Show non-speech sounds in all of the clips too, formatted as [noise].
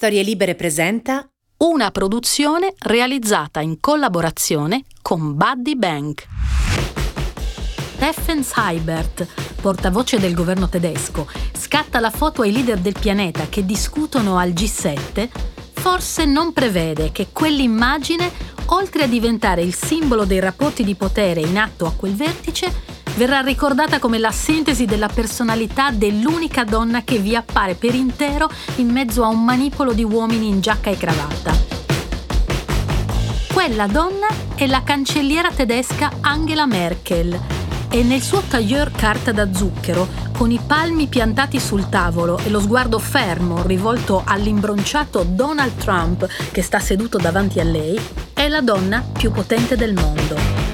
Storie Libere presenta una produzione realizzata in collaborazione con Buddy Bank. Steffen Seibert, portavoce del governo tedesco, scatta la foto ai leader del pianeta che discutono al G7, forse non prevede che quell'immagine, oltre a diventare il simbolo dei rapporti di potere in atto a quel vertice, verrà ricordata come la sintesi della personalità dell'unica donna che vi appare per intero in mezzo a un manipolo di uomini in giacca e cravatta. Quella donna è la cancelliera tedesca Angela Merkel e nel suo tailleur carta da zucchero, con i palmi piantati sul tavolo e lo sguardo fermo rivolto all'imbronciato Donald Trump che sta seduto davanti a lei, è la donna più potente del mondo.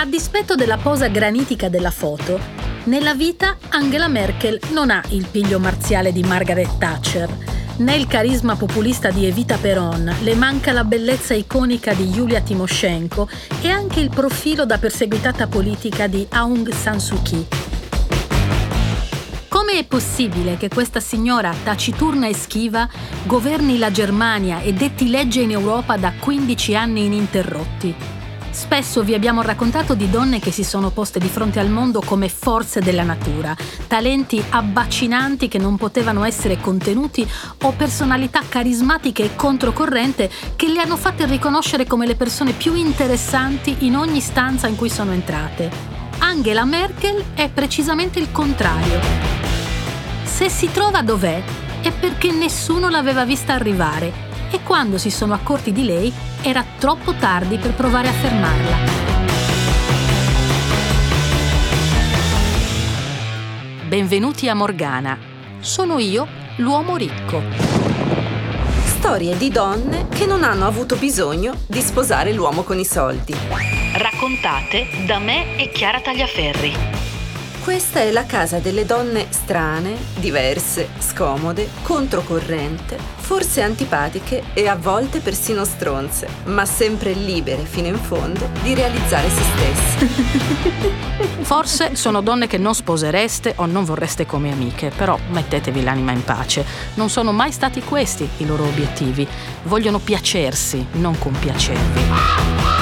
A dispetto della posa granitica della foto, nella vita Angela Merkel non ha il piglio marziale di Margaret Thatcher, né il carisma populista di Evita Peron, le manca la bellezza iconica di Yulia Timoshenko e anche il profilo da perseguitata politica di Aung San Suu Kyi. Come è possibile che questa signora taciturna e schiva governi la Germania e detti legge in Europa da 15 anni ininterrotti? Spesso vi abbiamo raccontato di donne che si sono poste di fronte al mondo come forze della natura, talenti abbacinanti che non potevano essere contenuti o personalità carismatiche e controcorrente che le hanno fatte riconoscere come le persone più interessanti in ogni stanza in cui sono entrate. Angela Merkel è precisamente il contrario. Se si trova dov'è è perché nessuno l'aveva vista arrivare e quando si sono accorti di lei era troppo tardi per provare a fermarla. Benvenuti a Morgana. Sono io, l'uomo ricco. Storie di donne che non hanno avuto bisogno di sposare l'uomo con i soldi. Raccontate da me e Chiara Tagliaferri. Questa è la casa delle donne strane, diverse, scomode, controcorrente, forse antipatiche e a volte persino stronze, ma sempre libere fino in fondo di realizzare se stesse. [laughs] Forse sono donne che non sposereste o non vorreste come amiche, però mettetevi l'anima in pace. Non sono mai stati questi i loro obiettivi. Vogliono piacersi, non compiacervi.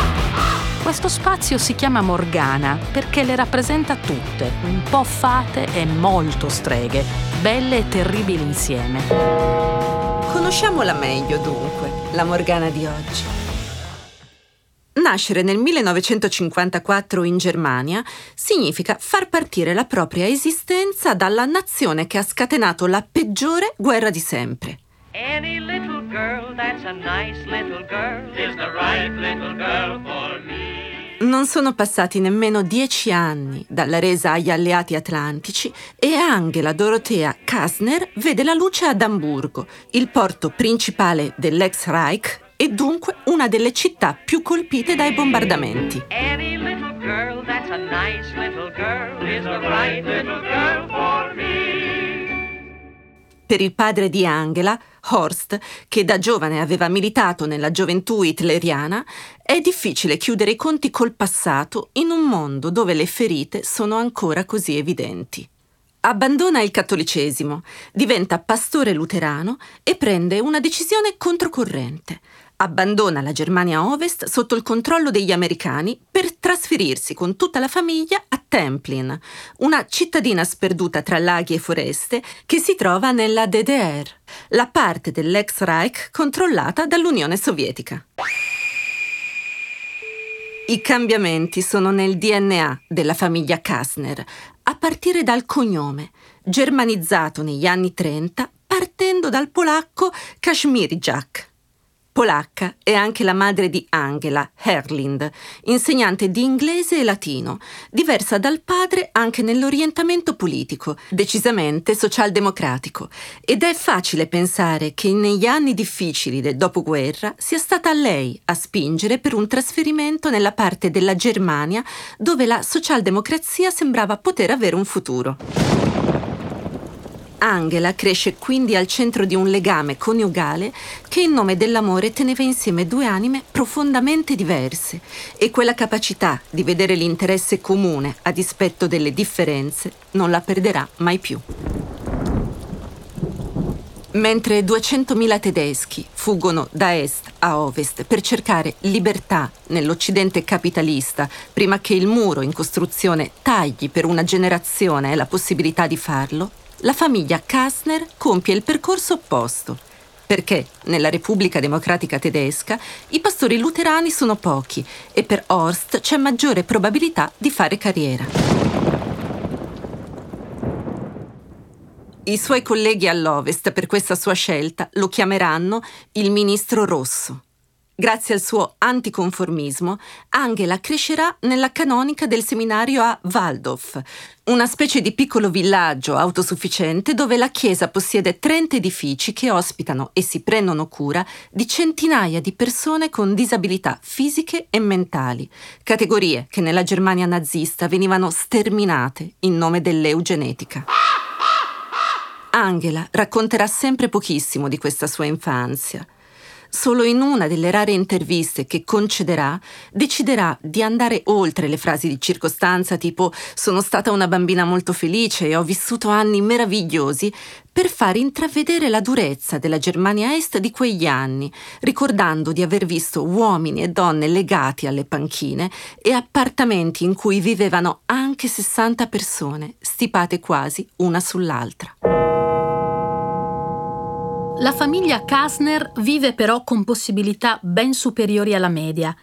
Questo spazio si chiama Morgana perché le rappresenta tutte, un po' fate e molto streghe, belle e terribili insieme. Conosciamola meglio dunque, la Morgana di oggi. Nascere nel 1954 in Germania significa far partire la propria esistenza dalla nazione che ha scatenato la peggiore guerra di sempre. Any little girl that's a nice little girl is the right little girl for me. Non sono passati nemmeno dieci anni dalla resa agli alleati atlantici e Angela Dorothea Kasner vede la luce ad Amburgo, il porto principale dell'ex Reich e dunque una delle città più colpite dai bombardamenti. Any little girl that's a nice little girl is the right little girl for me. Per il padre di Angela, Horst, che da giovane aveva militato nella gioventù hitleriana, è difficile chiudere i conti col passato in un mondo dove le ferite sono ancora così evidenti. Abbandona il cattolicesimo, diventa pastore luterano e prende una decisione controcorrente abbandona la Germania Ovest sotto il controllo degli americani per trasferirsi con tutta la famiglia a Templin, una cittadina sperduta tra laghi e foreste che si trova nella DDR, la parte dell'ex Reich controllata dall'Unione Sovietica. I cambiamenti sono nel DNA della famiglia Kastner, a partire dal cognome, germanizzato negli anni 30 partendo dal polacco Kashmirijak polacca e anche la madre di Angela, Herlind, insegnante di inglese e latino, diversa dal padre anche nell'orientamento politico, decisamente socialdemocratico. Ed è facile pensare che negli anni difficili del dopoguerra sia stata lei a spingere per un trasferimento nella parte della Germania dove la socialdemocrazia sembrava poter avere un futuro. Angela cresce quindi al centro di un legame coniugale che in nome dell'amore teneva insieme due anime profondamente diverse e quella capacità di vedere l'interesse comune a dispetto delle differenze non la perderà mai più. Mentre 200.000 tedeschi fuggono da est a ovest per cercare libertà nell'Occidente capitalista, prima che il muro in costruzione tagli per una generazione la possibilità di farlo, la famiglia Kastner compie il percorso opposto. Perché nella Repubblica Democratica Tedesca i pastori luterani sono pochi e per Horst c'è maggiore probabilità di fare carriera. I suoi colleghi all'Ovest per questa sua scelta lo chiameranno il ministro rosso. Grazie al suo anticonformismo, Angela crescerà nella canonica del seminario a Waldorf, una specie di piccolo villaggio autosufficiente dove la Chiesa possiede 30 edifici che ospitano e si prendono cura di centinaia di persone con disabilità fisiche e mentali, categorie che nella Germania nazista venivano sterminate in nome dell'eugenetica. Angela racconterà sempre pochissimo di questa sua infanzia. Solo in una delle rare interviste che concederà deciderà di andare oltre le frasi di circostanza tipo sono stata una bambina molto felice e ho vissuto anni meravigliosi per far intravedere la durezza della Germania Est di quegli anni, ricordando di aver visto uomini e donne legati alle panchine e appartamenti in cui vivevano anche 60 persone, stipate quasi una sull'altra. La famiglia Kasner vive però con possibilità ben superiori alla media.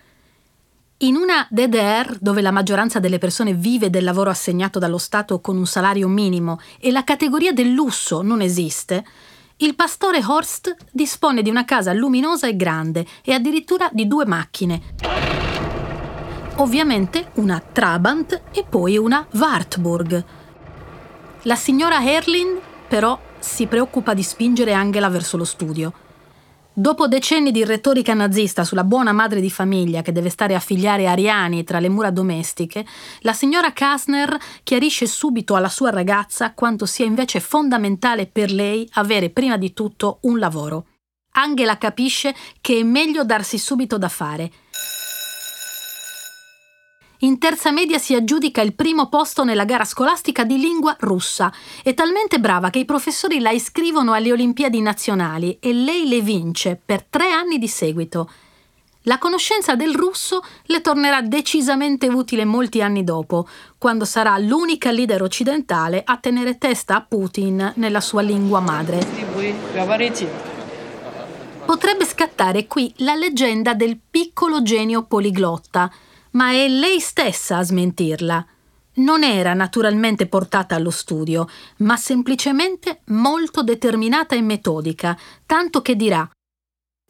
In una DDR dove la maggioranza delle persone vive del lavoro assegnato dallo Stato con un salario minimo e la categoria del lusso non esiste, il pastore Horst dispone di una casa luminosa e grande e addirittura di due macchine. Ovviamente una Trabant e poi una Wartburg. La signora Herlin però si preoccupa di spingere Angela verso lo studio. Dopo decenni di retorica nazista sulla buona madre di famiglia che deve stare a figliare ariani tra le mura domestiche, la signora Kasner chiarisce subito alla sua ragazza quanto sia invece fondamentale per lei avere prima di tutto un lavoro. Angela capisce che è meglio darsi subito da fare in terza media si aggiudica il primo posto nella gara scolastica di lingua russa. È talmente brava che i professori la iscrivono alle Olimpiadi nazionali e lei le vince per tre anni di seguito. La conoscenza del russo le tornerà decisamente utile molti anni dopo, quando sarà l'unica leader occidentale a tenere testa a Putin nella sua lingua madre. Potrebbe scattare qui la leggenda del piccolo genio poliglotta ma è lei stessa a smentirla. Non era naturalmente portata allo studio, ma semplicemente molto determinata e metodica, tanto che dirà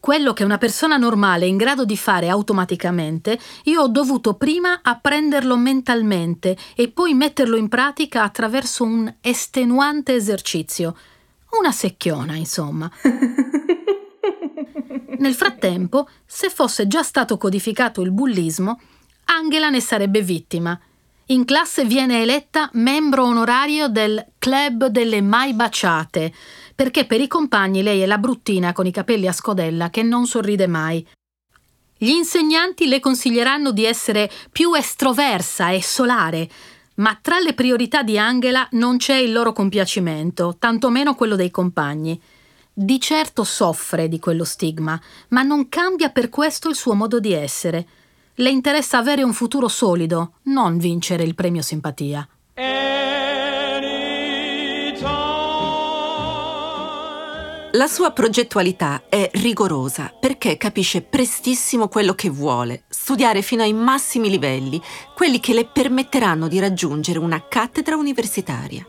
quello che una persona normale è in grado di fare automaticamente, io ho dovuto prima apprenderlo mentalmente e poi metterlo in pratica attraverso un estenuante esercizio. Una secchiona, insomma. [laughs] Nel frattempo, se fosse già stato codificato il bullismo, Angela ne sarebbe vittima. In classe viene eletta membro onorario del Club delle Mai Baciate, perché per i compagni lei è la bruttina con i capelli a scodella che non sorride mai. Gli insegnanti le consiglieranno di essere più estroversa e solare, ma tra le priorità di Angela non c'è il loro compiacimento, tantomeno quello dei compagni. Di certo soffre di quello stigma, ma non cambia per questo il suo modo di essere. Le interessa avere un futuro solido, non vincere il premio simpatia. La sua progettualità è rigorosa perché capisce prestissimo quello che vuole, studiare fino ai massimi livelli, quelli che le permetteranno di raggiungere una cattedra universitaria.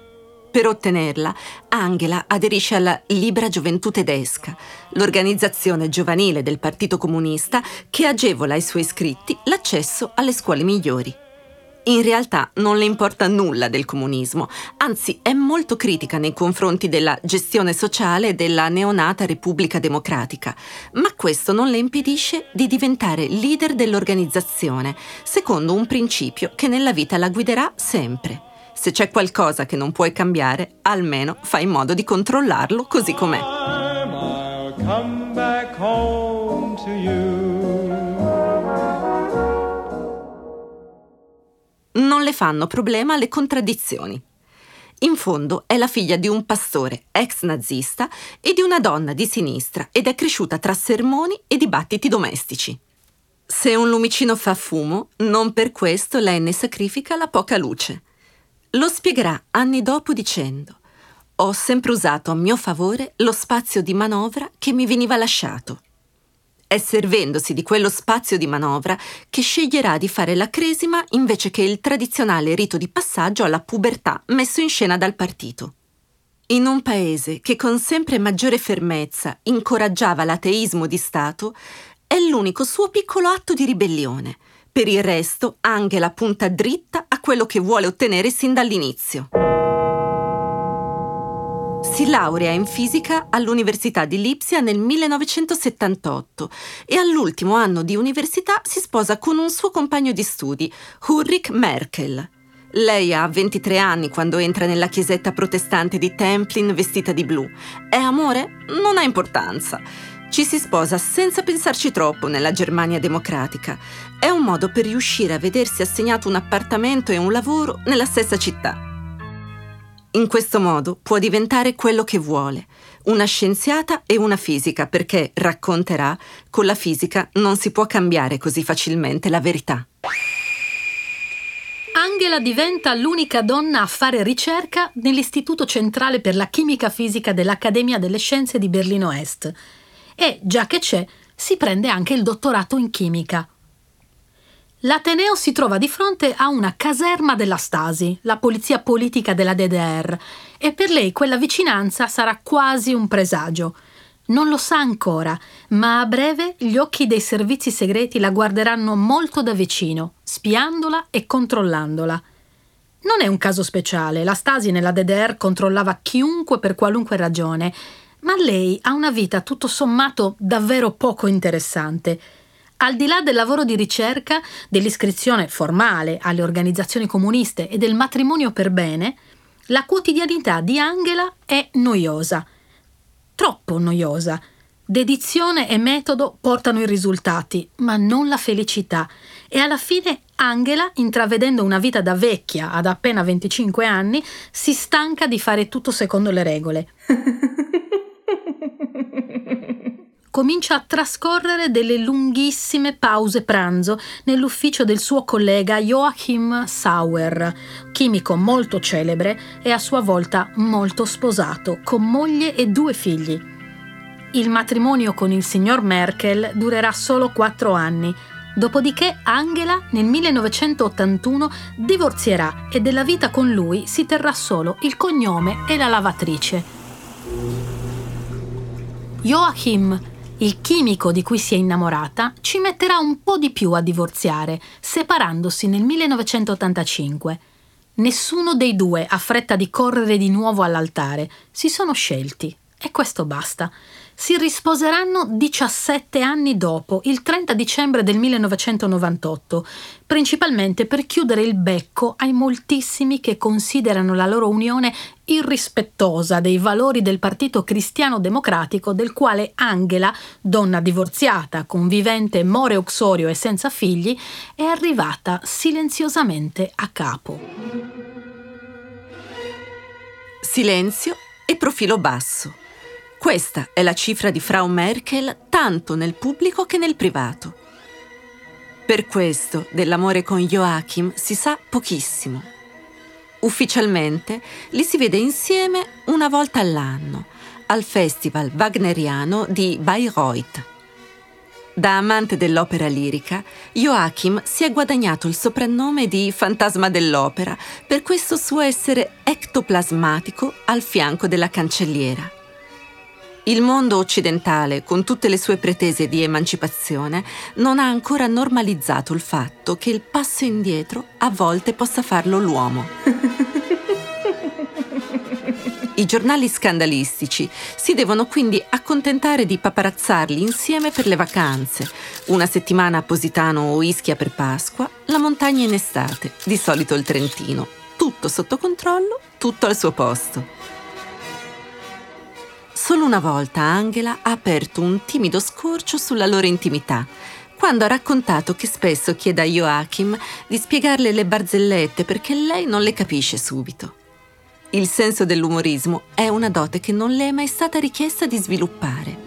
Per ottenerla, Angela aderisce alla Libera Gioventù Tedesca, l'organizzazione giovanile del Partito Comunista che agevola ai suoi iscritti l'accesso alle scuole migliori. In realtà non le importa nulla del comunismo, anzi è molto critica nei confronti della gestione sociale della neonata Repubblica Democratica, ma questo non le impedisce di diventare leader dell'organizzazione, secondo un principio che nella vita la guiderà sempre se c'è qualcosa che non puoi cambiare, almeno fai in modo di controllarlo così com'è. Non le fanno problema le contraddizioni. In fondo è la figlia di un pastore ex nazista e di una donna di sinistra ed è cresciuta tra sermoni e dibattiti domestici. Se un lumicino fa fumo, non per questo lei ne sacrifica la poca luce. Lo spiegherà anni dopo dicendo ho sempre usato a mio favore lo spazio di manovra che mi veniva lasciato. È servendosi di quello spazio di manovra che sceglierà di fare la cresima invece che il tradizionale rito di passaggio alla pubertà messo in scena dal partito. In un paese che con sempre maggiore fermezza incoraggiava l'ateismo di Stato, è l'unico suo piccolo atto di ribellione. Per il resto, Angela punta dritta quello che vuole ottenere sin dall'inizio. Si laurea in fisica all'Università di Lipsia nel 1978 e all'ultimo anno di università si sposa con un suo compagno di studi, Ulrich Merkel. Lei ha 23 anni quando entra nella chiesetta protestante di Templin vestita di blu. È amore? Non ha importanza. Ci si sposa senza pensarci troppo nella Germania democratica. È un modo per riuscire a vedersi assegnato un appartamento e un lavoro nella stessa città. In questo modo può diventare quello che vuole, una scienziata e una fisica, perché, racconterà, con la fisica non si può cambiare così facilmente la verità. Angela diventa l'unica donna a fare ricerca nell'Istituto Centrale per la Chimica Fisica dell'Accademia delle Scienze di Berlino Est e, già che c'è, si prende anche il dottorato in chimica. L'Ateneo si trova di fronte a una caserma della Stasi, la polizia politica della DDR, e per lei quella vicinanza sarà quasi un presagio. Non lo sa ancora, ma a breve gli occhi dei servizi segreti la guarderanno molto da vicino, spiandola e controllandola. Non è un caso speciale, la Stasi nella DDR controllava chiunque per qualunque ragione, ma lei ha una vita tutto sommato davvero poco interessante al di là del lavoro di ricerca, dell'iscrizione formale alle organizzazioni comuniste e del matrimonio per bene, la quotidianità di Angela è noiosa. Troppo noiosa. Dedizione e metodo portano i risultati, ma non la felicità. E alla fine Angela, intravedendo una vita da vecchia ad appena 25 anni, si stanca di fare tutto secondo le regole. [laughs] comincia a trascorrere delle lunghissime pause pranzo nell'ufficio del suo collega Joachim Sauer, chimico molto celebre e a sua volta molto sposato, con moglie e due figli. Il matrimonio con il signor Merkel durerà solo quattro anni, dopodiché Angela nel 1981 divorzierà e della vita con lui si terrà solo il cognome e la lavatrice. Joachim il chimico di cui si è innamorata ci metterà un po' di più a divorziare, separandosi nel 1985. Nessuno dei due ha fretta di correre di nuovo all'altare, si sono scelti e questo basta si risposeranno 17 anni dopo, il 30 dicembre del 1998, principalmente per chiudere il becco ai moltissimi che considerano la loro unione irrispettosa dei valori del Partito Cristiano Democratico del quale Angela, donna divorziata, convivente, more uxorio e senza figli, è arrivata silenziosamente a capo. Silenzio e profilo basso questa è la cifra di Frau Merkel tanto nel pubblico che nel privato. Per questo dell'amore con Joachim si sa pochissimo. Ufficialmente li si vede insieme una volta all'anno, al Festival Wagneriano di Bayreuth. Da amante dell'opera lirica, Joachim si è guadagnato il soprannome di fantasma dell'opera per questo suo essere ectoplasmatico al fianco della cancelliera. Il mondo occidentale, con tutte le sue pretese di emancipazione, non ha ancora normalizzato il fatto che il passo indietro a volte possa farlo l'uomo. I giornali scandalistici si devono quindi accontentare di paparazzarli insieme per le vacanze, una settimana a Positano o Ischia per Pasqua, la montagna in estate, di solito il Trentino. Tutto sotto controllo, tutto al suo posto. Solo una volta Angela ha aperto un timido scorcio sulla loro intimità, quando ha raccontato che spesso chiede a Joachim di spiegarle le barzellette perché lei non le capisce subito. Il senso dell'umorismo è una dote che non le è mai stata richiesta di sviluppare.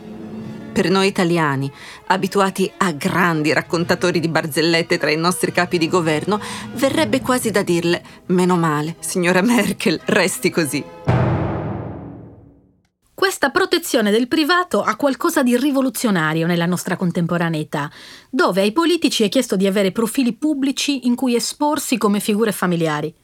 Per noi italiani, abituati a grandi raccontatori di barzellette tra i nostri capi di governo, verrebbe quasi da dirle: meno male, signora Merkel, resti così. Questa protezione del privato ha qualcosa di rivoluzionario nella nostra contemporaneità, dove ai politici è chiesto di avere profili pubblici in cui esporsi come figure familiari.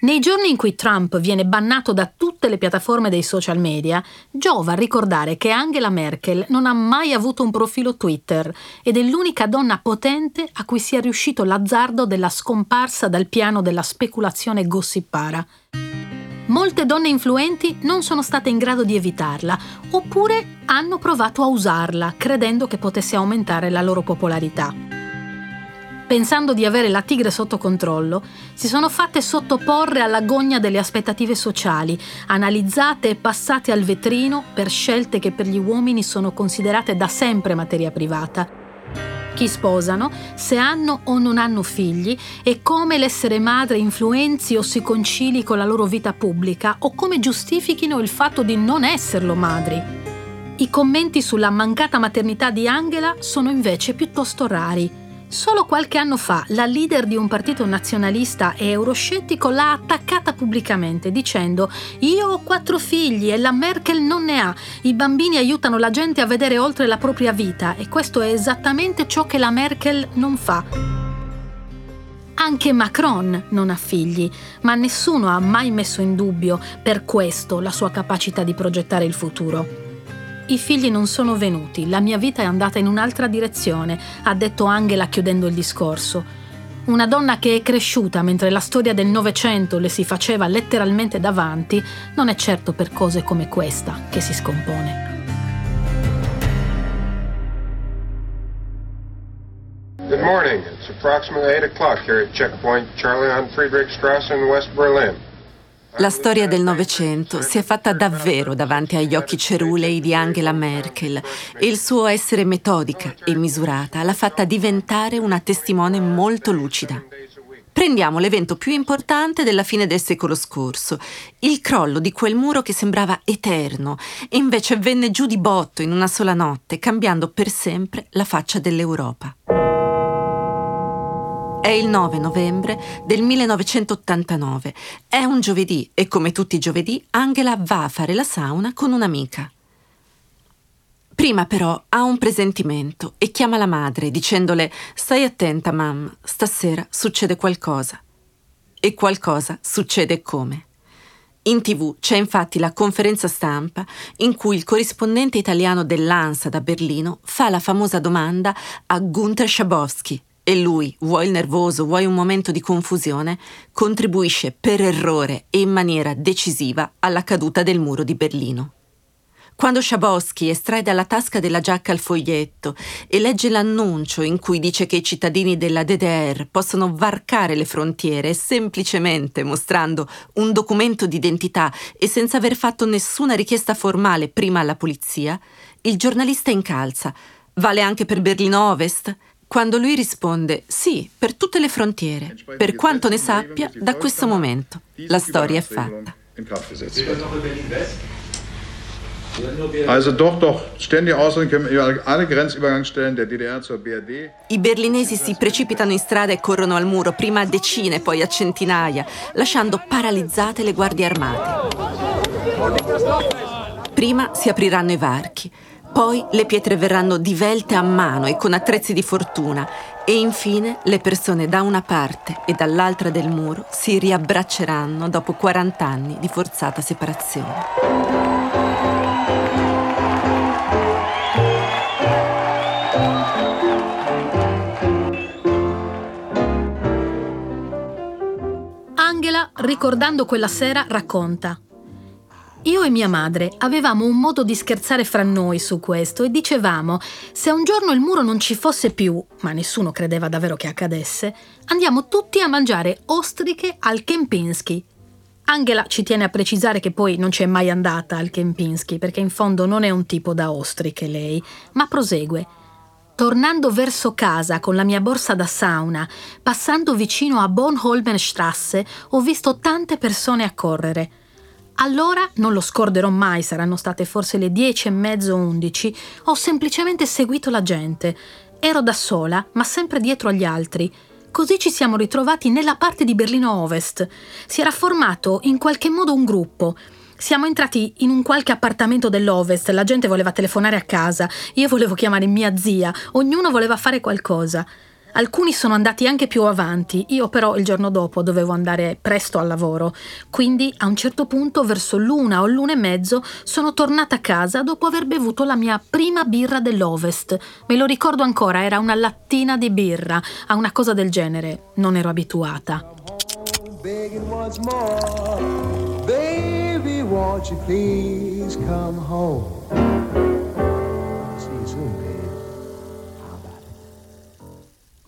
Nei giorni in cui Trump viene bannato da tutte le piattaforme dei social media, giova ricordare che Angela Merkel non ha mai avuto un profilo Twitter ed è l'unica donna potente a cui sia riuscito l'azzardo della scomparsa dal piano della speculazione gossipara. Molte donne influenti non sono state in grado di evitarla, oppure hanno provato a usarla, credendo che potesse aumentare la loro popolarità pensando di avere la tigre sotto controllo, si sono fatte sottoporre alla gogna delle aspettative sociali, analizzate e passate al vetrino per scelte che per gli uomini sono considerate da sempre materia privata. Chi sposano, se hanno o non hanno figli e come l'essere madre influenzi o si concili con la loro vita pubblica o come giustifichino il fatto di non esserlo madri. I commenti sulla mancata maternità di Angela sono invece piuttosto rari Solo qualche anno fa la leader di un partito nazionalista e euroscettico l'ha attaccata pubblicamente dicendo io ho quattro figli e la Merkel non ne ha. I bambini aiutano la gente a vedere oltre la propria vita e questo è esattamente ciò che la Merkel non fa. Anche Macron non ha figli, ma nessuno ha mai messo in dubbio per questo la sua capacità di progettare il futuro. I figli non sono venuti, la mia vita è andata in un'altra direzione, ha detto Angela chiudendo il discorso. Una donna che è cresciuta mentre la storia del Novecento le si faceva letteralmente davanti, non è certo per cose come questa che si scompone. Good morning. It's approximately 8 o'clock here at checkpoint Charlie on Friedrichstrasse in West Berlin. La storia del Novecento si è fatta davvero davanti agli occhi cerulei di Angela Merkel e il suo essere metodica e misurata l'ha fatta diventare una testimone molto lucida. Prendiamo l'evento più importante della fine del secolo scorso, il crollo di quel muro che sembrava eterno e invece venne giù di botto in una sola notte, cambiando per sempre la faccia dell'Europa. È il 9 novembre del 1989. È un giovedì e come tutti i giovedì Angela va a fare la sauna con un'amica. Prima però ha un presentimento e chiama la madre dicendole Stai attenta, mamma, stasera succede qualcosa. E qualcosa succede come. In tv c'è infatti la conferenza stampa in cui il corrispondente italiano dell'ANSA da Berlino fa la famosa domanda a Gunther Schabowski, e lui, vuoi il nervoso, vuoi un momento di confusione, contribuisce per errore e in maniera decisiva alla caduta del muro di Berlino. Quando Schabowski estrae dalla tasca della giacca il foglietto e legge l'annuncio in cui dice che i cittadini della DDR possono varcare le frontiere semplicemente mostrando un documento d'identità e senza aver fatto nessuna richiesta formale prima alla polizia, il giornalista incalza. Vale anche per Berlino Ovest? Quando lui risponde sì, per tutte le frontiere, per quanto ne sappia, da questo momento la storia è fatta. I berlinesi si precipitano in strada e corrono al muro, prima a decine, poi a centinaia, lasciando paralizzate le guardie armate. Prima si apriranno i varchi, poi le pietre verranno divelte a mano e con attrezzi di fortuna e infine le persone da una parte e dall'altra del muro si riabbracceranno dopo 40 anni di forzata separazione. Angela, ricordando quella sera, racconta. Io e mia madre avevamo un modo di scherzare fra noi su questo e dicevamo, se un giorno il muro non ci fosse più, ma nessuno credeva davvero che accadesse, andiamo tutti a mangiare ostriche al Kempinski. Angela ci tiene a precisare che poi non c'è mai andata al Kempinski perché in fondo non è un tipo da ostriche lei, ma prosegue. Tornando verso casa con la mia borsa da sauna, passando vicino a Bornholmenstrasse, ho visto tante persone accorrere. Allora, non lo scorderò mai, saranno state forse le dieci e mezzo undici, ho semplicemente seguito la gente. Ero da sola, ma sempre dietro agli altri. Così ci siamo ritrovati nella parte di Berlino Ovest. Si era formato in qualche modo un gruppo. Siamo entrati in un qualche appartamento dell'Ovest, la gente voleva telefonare a casa, io volevo chiamare mia zia, ognuno voleva fare qualcosa. Alcuni sono andati anche più avanti, io però il giorno dopo dovevo andare presto al lavoro, quindi a un certo punto verso l'una o l'una e mezzo sono tornata a casa dopo aver bevuto la mia prima birra dell'Ovest. Me lo ricordo ancora, era una lattina di birra, a una cosa del genere, non ero abituata. Baby,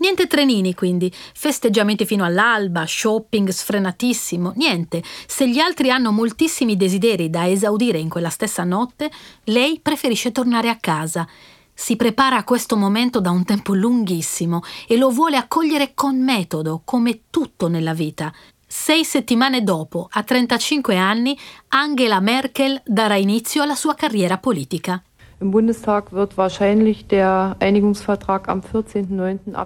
Niente trenini quindi, festeggiamenti fino all'alba, shopping sfrenatissimo, niente. Se gli altri hanno moltissimi desideri da esaudire in quella stessa notte, lei preferisce tornare a casa. Si prepara a questo momento da un tempo lunghissimo e lo vuole accogliere con metodo, come tutto nella vita. Sei settimane dopo, a 35 anni, Angela Merkel darà inizio alla sua carriera politica.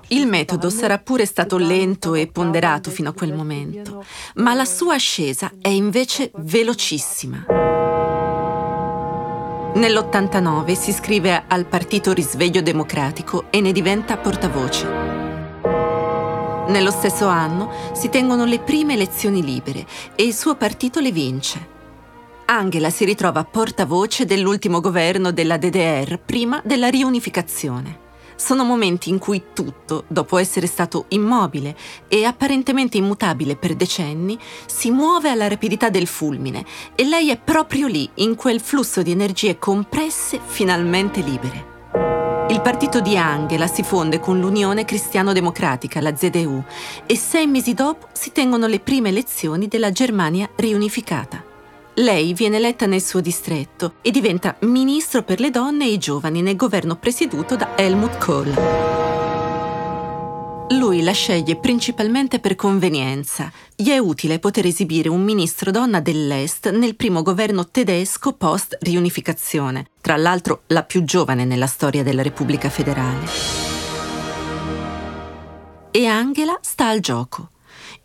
Il metodo sarà pure stato lento e ponderato fino a quel momento, ma la sua ascesa è invece velocissima. Nell'89 si iscrive al Partito Risveglio Democratico e ne diventa portavoce. Nello stesso anno si tengono le prime elezioni libere e il suo partito le vince. Angela si ritrova portavoce dell'ultimo governo della DDR prima della riunificazione. Sono momenti in cui tutto, dopo essere stato immobile e apparentemente immutabile per decenni, si muove alla rapidità del fulmine e lei è proprio lì, in quel flusso di energie compresse finalmente libere. Il partito di Angela si fonde con l'Unione Cristiano-Democratica, la ZDU, e sei mesi dopo si tengono le prime elezioni della Germania riunificata. Lei viene eletta nel suo distretto e diventa ministro per le donne e i giovani nel governo presieduto da Helmut Kohl. Lui la sceglie principalmente per convenienza. Gli è utile poter esibire un ministro donna dell'Est nel primo governo tedesco post riunificazione, tra l'altro la più giovane nella storia della Repubblica federale. E Angela sta al gioco.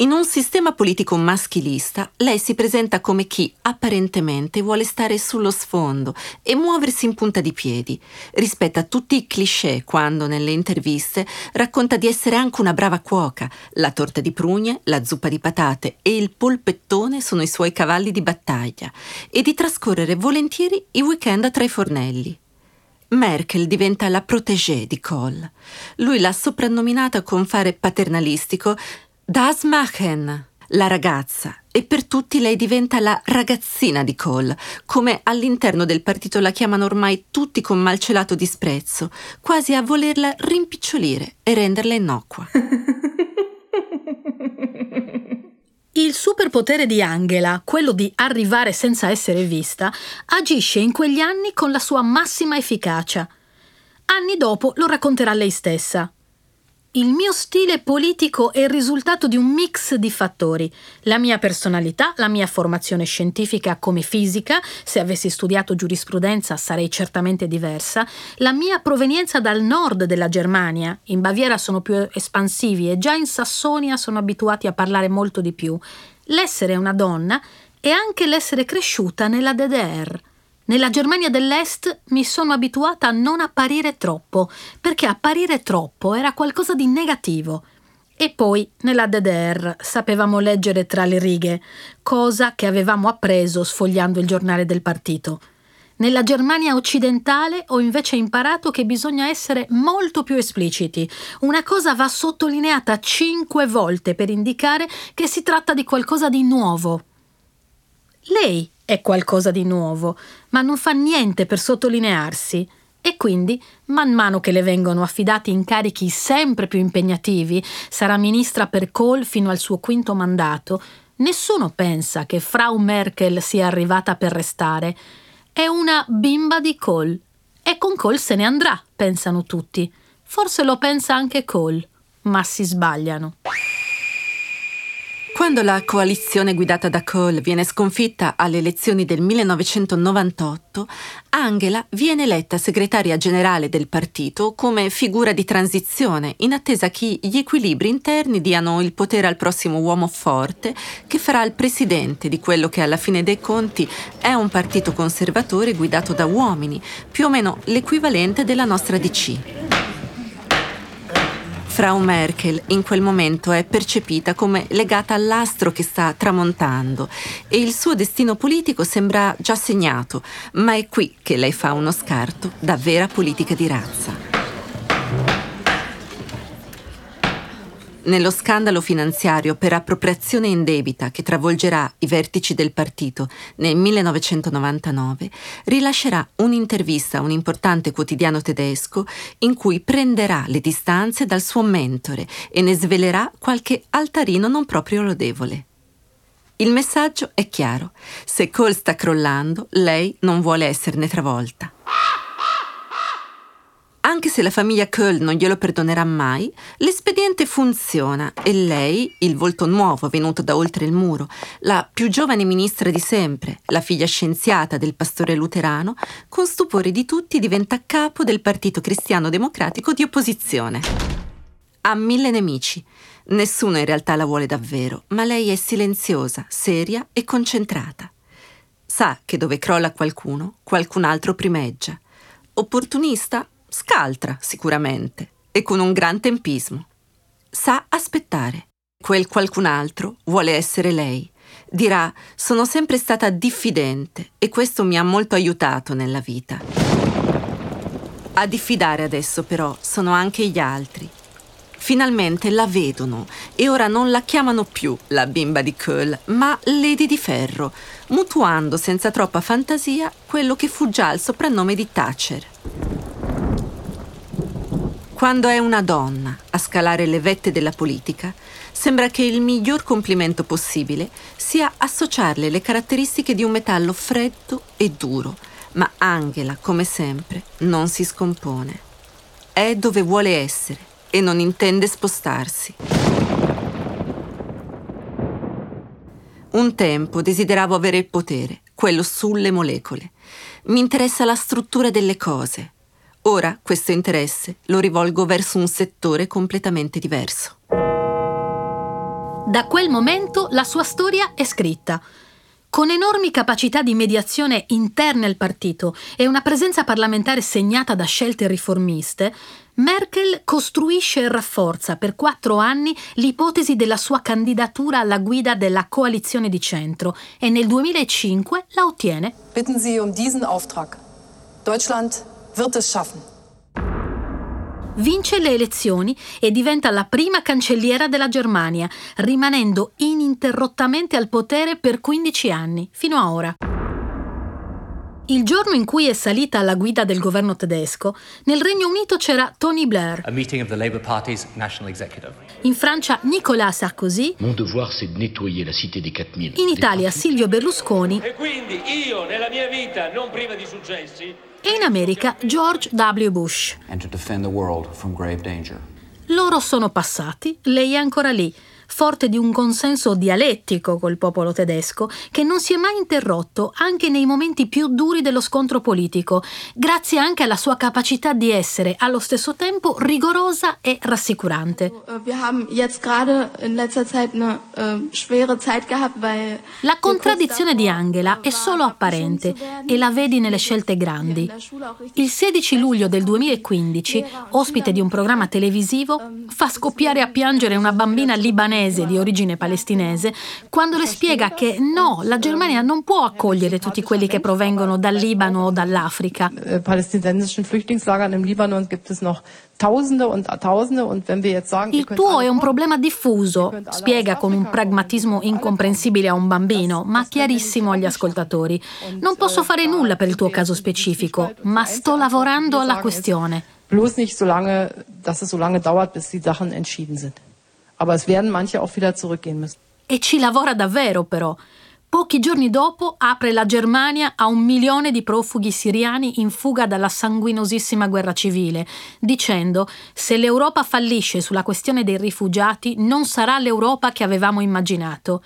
In un sistema politico maschilista, lei si presenta come chi apparentemente vuole stare sullo sfondo e muoversi in punta di piedi. Rispetta tutti i cliché quando nelle interviste racconta di essere anche una brava cuoca. La torta di prugne, la zuppa di patate e il polpettone sono i suoi cavalli di battaglia e di trascorrere volentieri i weekend tra i fornelli. Merkel diventa la protégée di Kohl. Lui l'ha soprannominata con fare paternalistico Das Machen, la ragazza, e per tutti lei diventa la ragazzina di Cole, come all'interno del partito la chiamano ormai tutti con malcelato disprezzo, quasi a volerla rimpicciolire e renderla innocua. [laughs] Il superpotere di Angela, quello di arrivare senza essere vista, agisce in quegli anni con la sua massima efficacia. Anni dopo lo racconterà lei stessa. Il mio stile politico è il risultato di un mix di fattori. La mia personalità, la mia formazione scientifica come fisica, se avessi studiato giurisprudenza sarei certamente diversa, la mia provenienza dal nord della Germania, in Baviera sono più espansivi e già in Sassonia sono abituati a parlare molto di più, l'essere una donna e anche l'essere cresciuta nella DDR. Nella Germania dell'Est mi sono abituata a non apparire troppo, perché apparire troppo era qualcosa di negativo. E poi, nella DDR, sapevamo leggere tra le righe, cosa che avevamo appreso sfogliando il giornale del partito. Nella Germania occidentale ho invece imparato che bisogna essere molto più espliciti. Una cosa va sottolineata cinque volte per indicare che si tratta di qualcosa di nuovo. Lei è qualcosa di nuovo, ma non fa niente per sottolinearsi. E quindi, man mano che le vengono affidati incarichi sempre più impegnativi, sarà ministra per Kohl fino al suo quinto mandato, nessuno pensa che Frau Merkel sia arrivata per restare. È una bimba di Kohl. E con Kohl se ne andrà, pensano tutti. Forse lo pensa anche Cole, ma si sbagliano. Quando la coalizione guidata da Kohl viene sconfitta alle elezioni del 1998, Angela viene eletta segretaria generale del partito come figura di transizione, in attesa che gli equilibri interni diano il potere al prossimo uomo forte che farà il presidente di quello che alla fine dei conti è un partito conservatore guidato da uomini, più o meno l'equivalente della nostra DC. Frau Merkel in quel momento è percepita come legata all'astro che sta tramontando e il suo destino politico sembra già segnato, ma è qui che lei fa uno scarto da vera politica di razza. Nello scandalo finanziario per appropriazione indebita che travolgerà i vertici del partito nel 1999, rilascerà un'intervista a un importante quotidiano tedesco in cui prenderà le distanze dal suo mentore e ne svelerà qualche altarino non proprio lodevole. Il messaggio è chiaro. Se Cole sta crollando, lei non vuole esserne travolta. Anche se la famiglia Köhl non glielo perdonerà mai, l'espediente funziona e lei, il volto nuovo venuto da oltre il muro, la più giovane ministra di sempre, la figlia scienziata del pastore luterano, con stupore di tutti diventa capo del Partito Cristiano Democratico di opposizione. Ha mille nemici. Nessuno in realtà la vuole davvero, ma lei è silenziosa, seria e concentrata. Sa che dove crolla qualcuno, qualcun altro primeggia. Opportunista? Scaltra, sicuramente, e con un gran tempismo. Sa aspettare. Quel qualcun altro vuole essere lei. Dirà, sono sempre stata diffidente e questo mi ha molto aiutato nella vita. A diffidare adesso però sono anche gli altri. Finalmente la vedono e ora non la chiamano più la bimba di Köhl, ma Lady di Ferro, mutuando senza troppa fantasia quello che fu già il soprannome di Thatcher. Quando è una donna a scalare le vette della politica, sembra che il miglior complimento possibile sia associarle le caratteristiche di un metallo freddo e duro, ma Angela, come sempre, non si scompone. È dove vuole essere e non intende spostarsi. Un tempo desideravo avere il potere, quello sulle molecole. Mi interessa la struttura delle cose, Ora questo interesse lo rivolgo verso un settore completamente diverso. Da quel momento la sua storia è scritta. Con enormi capacità di mediazione interne al partito e una presenza parlamentare segnata da scelte riformiste, Merkel costruisce e rafforza per quattro anni l'ipotesi della sua candidatura alla guida della coalizione di centro e nel 2005 la ottiene. Bitten Sie um diesen Auftrag. Deutschland wird es schaffen. Vince le elezioni e diventa la prima cancelliera della Germania, rimanendo ininterrottamente al potere per 15 anni, fino a ora. Il giorno in cui è salita alla guida del governo tedesco, nel Regno Unito c'era Tony Blair. In Francia Nicolas Sarkozy. In Italia Silvio Berlusconi. E quindi io nella mia vita, non priva di successi, e in America George W. Bush. Loro sono passati, lei è ancora lì, forte di un consenso dialettico col popolo tedesco che non si è mai interrotto anche nei momenti più duri dello scontro politico, grazie anche alla sua capacità di essere allo stesso tempo rigorosa e rassicurante. La contraddizione di Angela è solo apparente e la vedi nelle scelte grandi. Il 16 luglio del 2015, ospite di un programma televisivo, fa scoppiare a piangere una bambina libanese libanese di origine palestinese quando le spiega che no, la Germania non può accogliere tutti quelli che provengono dal Libano o dall'Africa. Äh, Il tuo è un problema diffuso, spiega con un pragmatismo incomprensibile a un bambino, ma chiarissimo agli ascoltatori. Non posso fare nulla per il tuo caso specifico, ma sto lavorando alla questione. Bloß nicht so lange, dass es so lange dauert, bis die Sachen entschieden sind. Aber es werden manche auch wieder zurückgehen müssen. E ci lavora davvero però. Pochi giorni dopo apre la Germania a un milione di profughi siriani in fuga dalla sanguinosissima guerra civile, dicendo se l'Europa fallisce sulla questione dei rifugiati non sarà l'Europa che avevamo immaginato.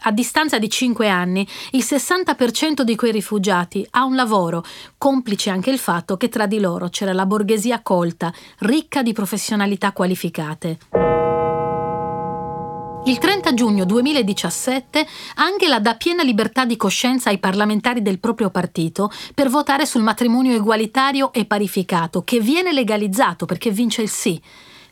A distanza di cinque anni, il 60% di quei rifugiati ha un lavoro, complice anche il fatto che tra di loro c'era la borghesia colta, ricca di professionalità qualificate. Il 30 giugno 2017 Angela dà piena libertà di coscienza ai parlamentari del proprio partito per votare sul matrimonio egualitario e parificato, che viene legalizzato perché vince il sì.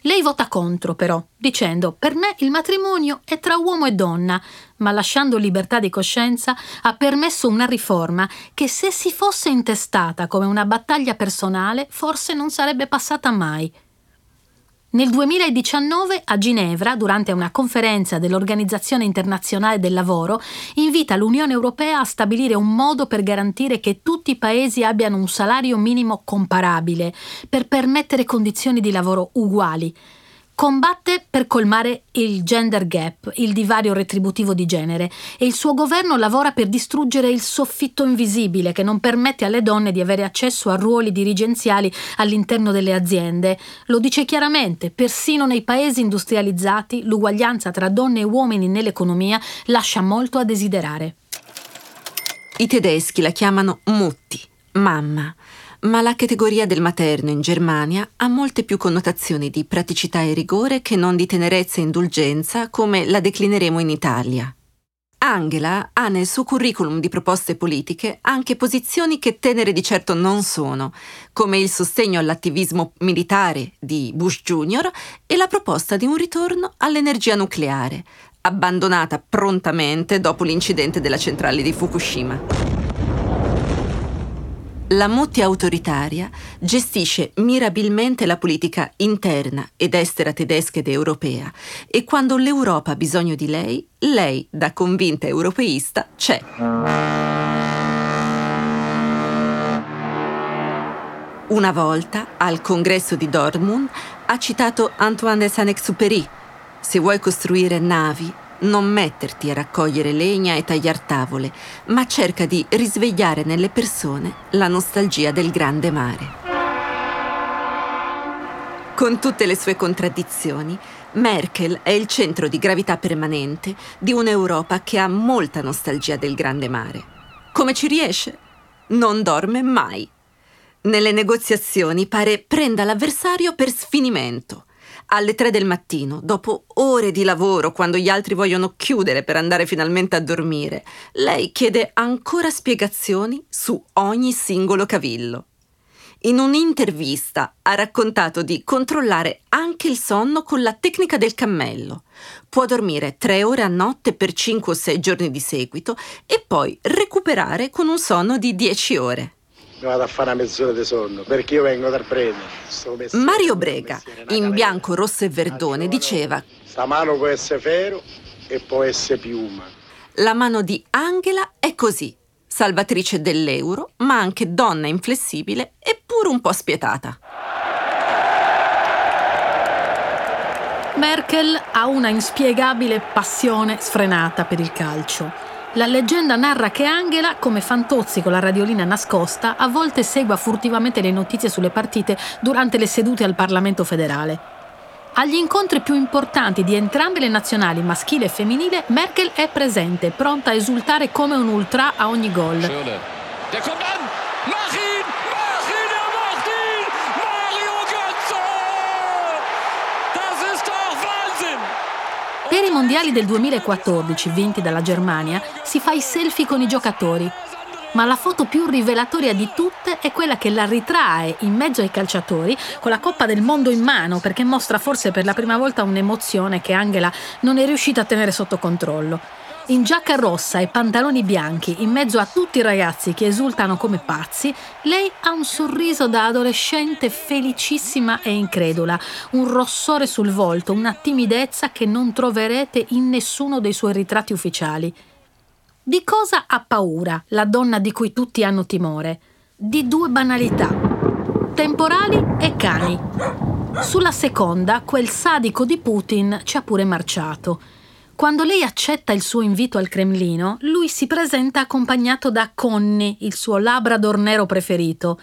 Lei vota contro, però, dicendo per me il matrimonio è tra uomo e donna, ma lasciando libertà di coscienza ha permesso una riforma che se si fosse intestata come una battaglia personale forse non sarebbe passata mai. Nel 2019 a Ginevra, durante una conferenza dell'Organizzazione internazionale del lavoro, invita l'Unione Europea a stabilire un modo per garantire che tutti i paesi abbiano un salario minimo comparabile, per permettere condizioni di lavoro uguali. Combatte per colmare il gender gap, il divario retributivo di genere, e il suo governo lavora per distruggere il soffitto invisibile che non permette alle donne di avere accesso a ruoli dirigenziali all'interno delle aziende. Lo dice chiaramente, persino nei paesi industrializzati l'uguaglianza tra donne e uomini nell'economia lascia molto a desiderare. I tedeschi la chiamano Mutti, mamma ma la categoria del materno in Germania ha molte più connotazioni di praticità e rigore che non di tenerezza e indulgenza come la declineremo in Italia. Angela ha nel suo curriculum di proposte politiche anche posizioni che tenere di certo non sono, come il sostegno all'attivismo militare di Bush Jr. e la proposta di un ritorno all'energia nucleare, abbandonata prontamente dopo l'incidente della centrale di Fukushima la Mutti autoritaria gestisce mirabilmente la politica interna ed estera tedesca ed europea e quando l'Europa ha bisogno di lei, lei, da convinta europeista, c'è. Una volta, al congresso di Dortmund, ha citato Antoine de Saint-Exupéry. Se vuoi costruire navi, non metterti a raccogliere legna e tagliar tavole, ma cerca di risvegliare nelle persone la nostalgia del grande mare. Con tutte le sue contraddizioni, Merkel è il centro di gravità permanente di un'Europa che ha molta nostalgia del grande mare. Come ci riesce? Non dorme mai. Nelle negoziazioni pare prenda l'avversario per sfinimento alle tre del mattino, dopo ore di lavoro, quando gli altri vogliono chiudere per andare finalmente a dormire, lei chiede ancora spiegazioni su ogni singolo cavillo. In un'intervista ha raccontato di controllare anche il sonno con la tecnica del cammello. Può dormire tre ore a notte per cinque o sei giorni di seguito e poi recuperare con un sonno di dieci ore mi vado a fare una mezz'ora di sonno perché io vengo dal Breno. Mario Brega, in bianco, rosso e verdone, diceva: Sta mano può essere ferro e può essere piuma. La mano di Angela è così, salvatrice dell'euro, ma anche donna inflessibile e pure un po' spietata. Merkel ha una inspiegabile passione sfrenata per il calcio. La leggenda narra che Angela, come Fantozzi con la radiolina nascosta, a volte segua furtivamente le notizie sulle partite durante le sedute al Parlamento federale. Agli incontri più importanti di entrambe le nazionali, maschile e femminile, Merkel è presente, pronta a esultare come un ultra a ogni gol. Per i mondiali del 2014, vinti dalla Germania, si fa i selfie con i giocatori. Ma la foto più rivelatoria di tutte è quella che la ritrae in mezzo ai calciatori con la Coppa del Mondo in mano perché mostra forse per la prima volta un'emozione che Angela non è riuscita a tenere sotto controllo. In giacca rossa e pantaloni bianchi, in mezzo a tutti i ragazzi che esultano come pazzi, lei ha un sorriso da adolescente felicissima e incredula, un rossore sul volto, una timidezza che non troverete in nessuno dei suoi ritratti ufficiali. Di cosa ha paura la donna di cui tutti hanno timore? Di due banalità. Temporali e cani. Sulla seconda, quel sadico di Putin ci ha pure marciato Quando lei accetta il suo invito al Cremlino, lui si presenta accompagnato da Connie, il suo Labrador nero preferito.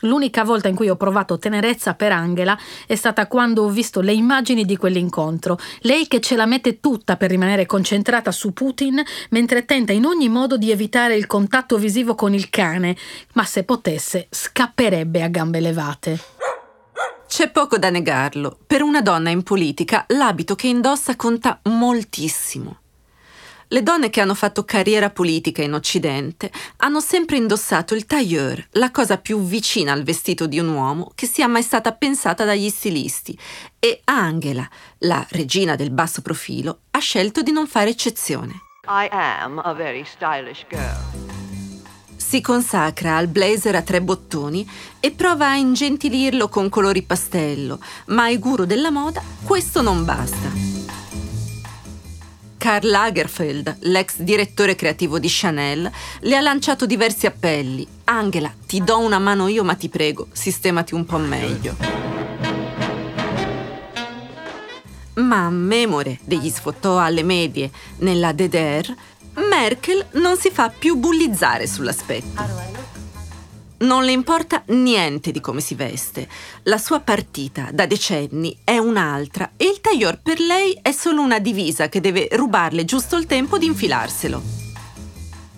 L'unica volta in cui ho provato tenerezza per Angela è stata quando ho visto le immagini di quell'incontro. Lei che ce la mette tutta per rimanere concentrata su Putin, mentre tenta in ogni modo di evitare il contatto visivo con il cane, ma se potesse scapperebbe a gambe levate. C'è poco da negarlo. Per una donna in politica l'abito che indossa conta moltissimo. Le donne che hanno fatto carriera politica in Occidente hanno sempre indossato il tailleur, la cosa più vicina al vestito di un uomo che sia mai stata pensata dagli stilisti, e Angela, la regina del basso profilo, ha scelto di non fare eccezione. I am a very stylish girl. Si consacra al blazer a tre bottoni e prova a ingentilirlo con colori pastello, ma ai guru della moda questo non basta. Karl Lagerfeld, l'ex direttore creativo di Chanel, le ha lanciato diversi appelli. Angela, ti do una mano io, ma ti prego, sistemati un po' meglio. Ma memore degli sfottò alle medie nella DDR, Merkel non si fa più bullizzare sull'aspetto. Non le importa niente di come si veste. La sua partita da decenni è un'altra e il tailleur per lei è solo una divisa che deve rubarle giusto il tempo di infilarselo.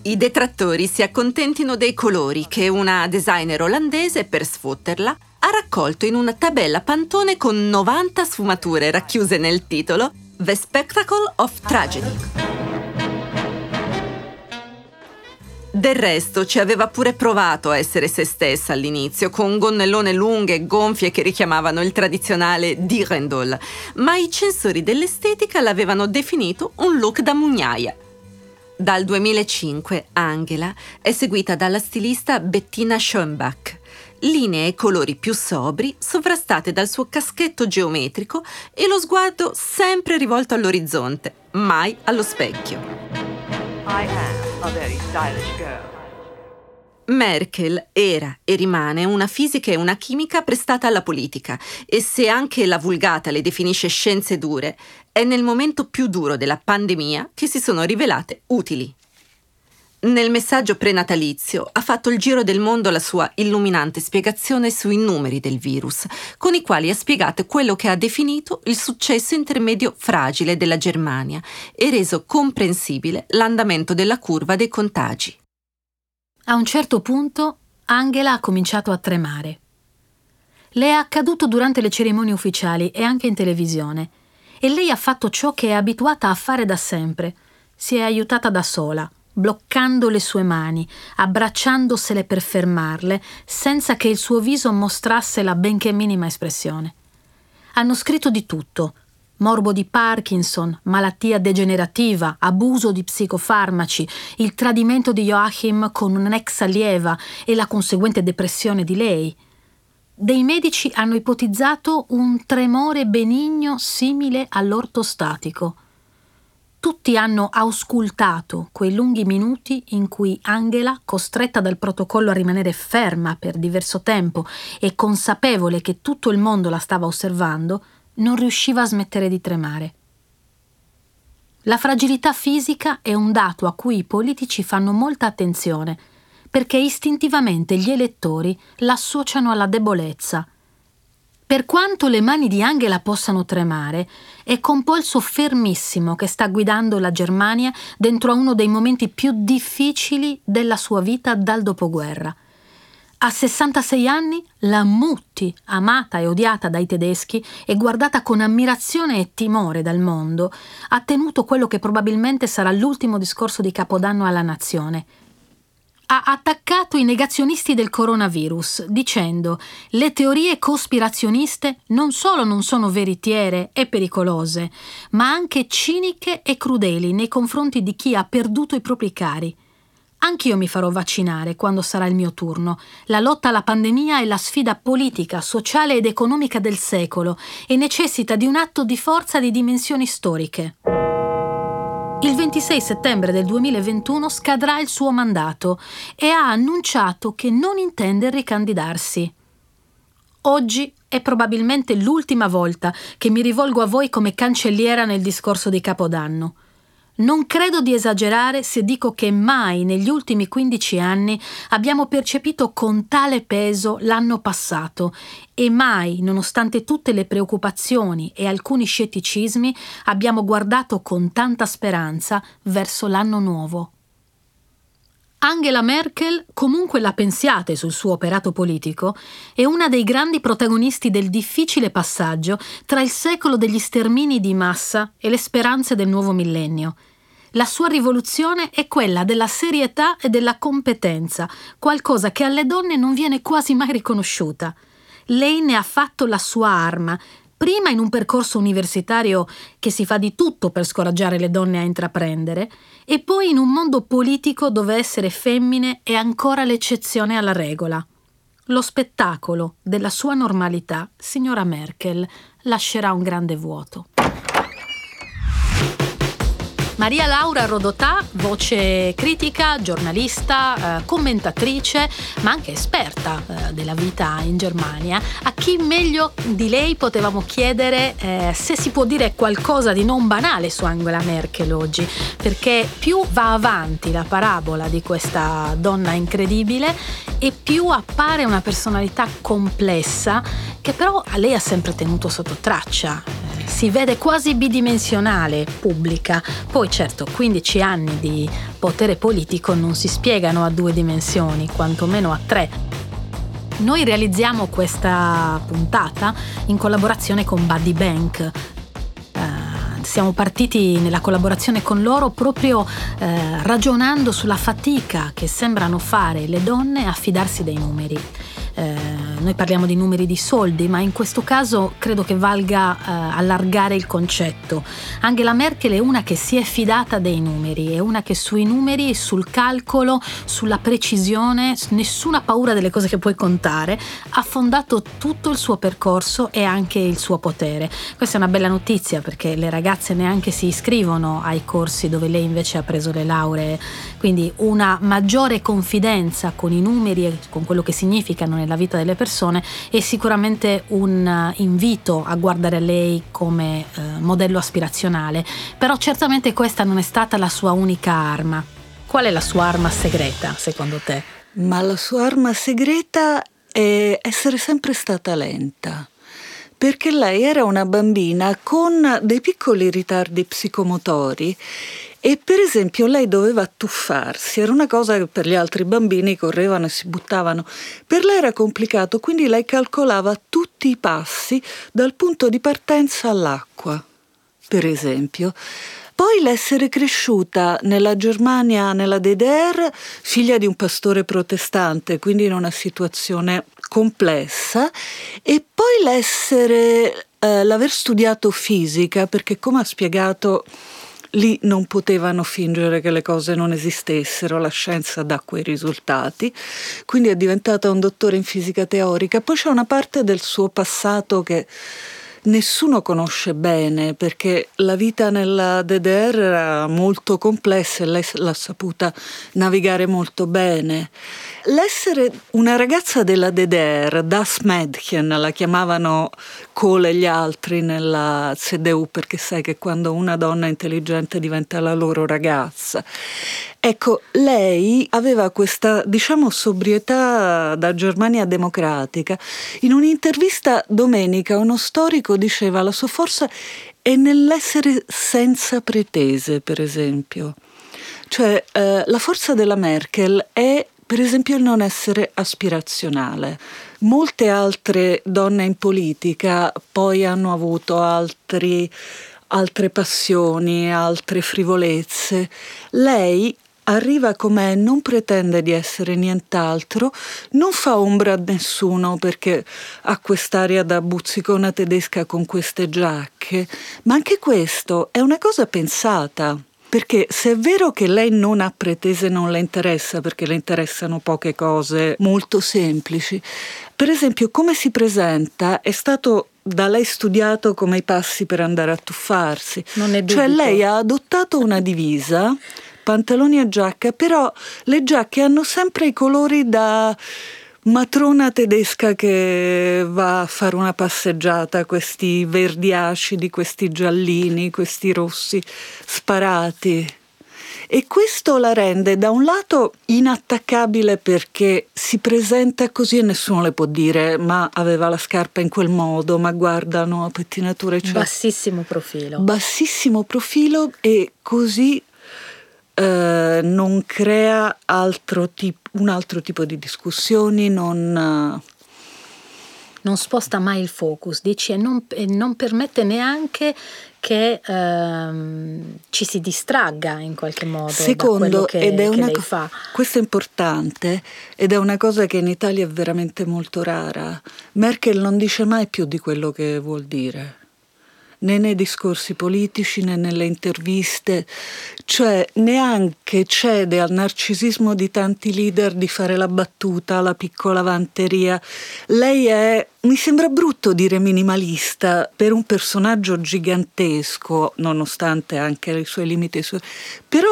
I detrattori si accontentino dei colori che una designer olandese, per sfotterla, ha raccolto in una tabella pantone con 90 sfumature racchiuse nel titolo The Spectacle of Tragedy. Del resto ci aveva pure provato a essere se stessa all'inizio, con gonnellone lunghe e gonfie che richiamavano il tradizionale direndl, ma i censori dell'estetica l'avevano definito un look da mugnaia. Dal 2005 Angela è seguita dalla stilista Bettina Schönbach. Linee e colori più sobri, sovrastate dal suo caschetto geometrico e lo sguardo sempre rivolto all'orizzonte, mai allo specchio. A very stylish girl. Merkel era e rimane una fisica e una chimica prestata alla politica e se anche la vulgata le definisce scienze dure, è nel momento più duro della pandemia che si sono rivelate utili. Nel messaggio prenatalizio ha fatto il giro del mondo la sua illuminante spiegazione sui numeri del virus, con i quali ha spiegato quello che ha definito il successo intermedio fragile della Germania e reso comprensibile l'andamento della curva dei contagi. A un certo punto Angela ha cominciato a tremare. Le è accaduto durante le cerimonie ufficiali e anche in televisione, e lei ha fatto ciò che è abituata a fare da sempre. Si è aiutata da sola bloccando le sue mani, abbracciandosele per fermarle, senza che il suo viso mostrasse la benché minima espressione. Hanno scritto di tutto. Morbo di Parkinson, malattia degenerativa, abuso di psicofarmaci, il tradimento di Joachim con un'ex allieva e la conseguente depressione di lei. Dei medici hanno ipotizzato un tremore benigno simile all'ortostatico tutti hanno auscultato quei lunghi minuti in cui Angela, costretta dal protocollo a rimanere ferma per diverso tempo e consapevole che tutto il mondo la stava osservando, non riusciva a smettere di tremare. La fragilità fisica è un dato a cui i politici fanno molta attenzione, perché istintivamente gli elettori l'associano alla debolezza per quanto le mani di Angela possano tremare, è con polso fermissimo che sta guidando la Germania dentro a uno dei momenti più difficili della sua vita dal dopoguerra. A 66 anni, la Mutti, amata e odiata dai tedeschi e guardata con ammirazione e timore dal mondo, ha tenuto quello che probabilmente sarà l'ultimo discorso di Capodanno alla nazione, ha attaccato i negazionisti del coronavirus dicendo le teorie cospirazioniste non solo non sono veritiere e pericolose, ma anche ciniche e crudeli nei confronti di chi ha perduto i propri cari. Anch'io mi farò vaccinare quando sarà il mio turno. La lotta alla pandemia è la sfida politica, sociale ed economica del secolo e necessita di un atto di forza di dimensioni storiche. Il 26 settembre del 2021 scadrà il suo mandato e ha annunciato che non intende ricandidarsi. Oggi è probabilmente l'ultima volta che mi rivolgo a voi come cancelliera nel discorso di Capodanno. Non credo di esagerare se dico che mai negli ultimi 15 anni abbiamo percepito con tale peso l'anno passato e mai, nonostante tutte le preoccupazioni e alcuni scetticismi, abbiamo guardato con tanta speranza verso l'anno nuovo. Angela Merkel, comunque la pensiate sul suo operato politico, è una dei grandi protagonisti del difficile passaggio tra il secolo degli stermini di massa e le speranze del nuovo millennio. La sua rivoluzione è quella della serietà e della competenza, qualcosa che alle donne non viene quasi mai riconosciuta. Lei ne ha fatto la sua arma, prima in un percorso universitario che si fa di tutto per scoraggiare le donne a intraprendere, e poi in un mondo politico dove essere femmine è ancora l'eccezione alla regola. Lo spettacolo della sua normalità, signora Merkel, lascerà un grande vuoto. Maria Laura Rodotà, voce critica, giornalista, eh, commentatrice, ma anche esperta eh, della vita in Germania. A chi meglio di lei potevamo chiedere eh, se si può dire qualcosa di non banale su Angela Merkel oggi, perché più va avanti la parabola di questa donna incredibile e più appare una personalità complessa che però a lei ha sempre tenuto sotto traccia si vede quasi bidimensionale, pubblica. Poi certo, 15 anni di potere politico non si spiegano a due dimensioni, quantomeno a tre. Noi realizziamo questa puntata in collaborazione con Buddy Bank, Uh, siamo partiti nella collaborazione con loro proprio uh, ragionando sulla fatica che sembrano fare le donne a fidarsi dei numeri. Eh, noi parliamo di numeri di soldi, ma in questo caso credo che valga eh, allargare il concetto. Angela Merkel è una che si è fidata dei numeri, è una che sui numeri, sul calcolo, sulla precisione, nessuna paura delle cose che puoi contare, ha fondato tutto il suo percorso e anche il suo potere. Questa è una bella notizia perché le ragazze neanche si iscrivono ai corsi dove lei invece ha preso le lauree, quindi una maggiore confidenza con i numeri e con quello che significano nella vita delle persone è sicuramente un eh, invito a guardare lei come eh, modello aspirazionale, però certamente questa non è stata la sua unica arma. Qual è la sua arma segreta, secondo te? Ma la sua arma segreta è essere sempre stata lenta perché lei era una bambina con dei piccoli ritardi psicomotori e per esempio lei doveva tuffarsi, era una cosa che per gli altri bambini correvano e si buttavano. Per lei era complicato, quindi lei calcolava tutti i passi dal punto di partenza all'acqua, per esempio. Poi l'essere cresciuta nella Germania, nella DDR, figlia di un pastore protestante, quindi in una situazione complessa, e poi l'essere, eh, l'aver studiato fisica, perché come ha spiegato Lì non potevano fingere che le cose non esistessero, la scienza dà quei risultati, quindi è diventata un dottore in fisica teorica. Poi c'è una parte del suo passato che nessuno conosce bene perché la vita nella DDR era molto complessa e lei l'ha saputa navigare molto bene. L'essere una ragazza della DDR, Das Mädchen, la chiamavano Cole e gli altri nella CDU perché sai che quando una donna intelligente diventa la loro ragazza. Ecco, lei aveva questa, diciamo, sobrietà da Germania democratica. In un'intervista domenica uno storico diceva la sua forza è nell'essere senza pretese, per esempio. Cioè, eh, la forza della Merkel è per esempio il non essere aspirazionale. Molte altre donne in politica poi hanno avuto altri, altre passioni, altre frivolezze. Lei arriva com'è, non pretende di essere nient'altro, non fa ombra a nessuno perché ha quest'aria da buzzicona tedesca con queste giacche, ma anche questo è una cosa pensata. Perché se è vero che lei non ha pretese, non le interessa, perché le interessano poche cose molto semplici, per esempio come si presenta è stato da lei studiato come i passi per andare a tuffarsi. Non è cioè lei ha adottato una divisa, pantaloni e giacca, però le giacche hanno sempre i colori da matrona tedesca che va a fare una passeggiata, questi verdi acidi, questi giallini, questi rossi sparati. E questo la rende da un lato inattaccabile perché si presenta così e nessuno le può dire ma aveva la scarpa in quel modo, ma guardano pettinature cioè, bassissimo profilo. Bassissimo profilo e così eh, non crea altro tipo, un altro tipo di discussioni, non... Uh, non sposta mai il focus, dici, e non, e non permette neanche che ehm, ci si distragga in qualche modo Secondo, che, ed è una, fa. Questo è importante ed è una cosa che in Italia è veramente molto rara. Merkel non dice mai più di quello che vuol dire né nei discorsi politici né nelle interviste, cioè neanche cede al narcisismo di tanti leader di fare la battuta, la piccola vanteria. Lei è mi sembra brutto dire minimalista per un personaggio gigantesco, nonostante anche i suoi limiti, però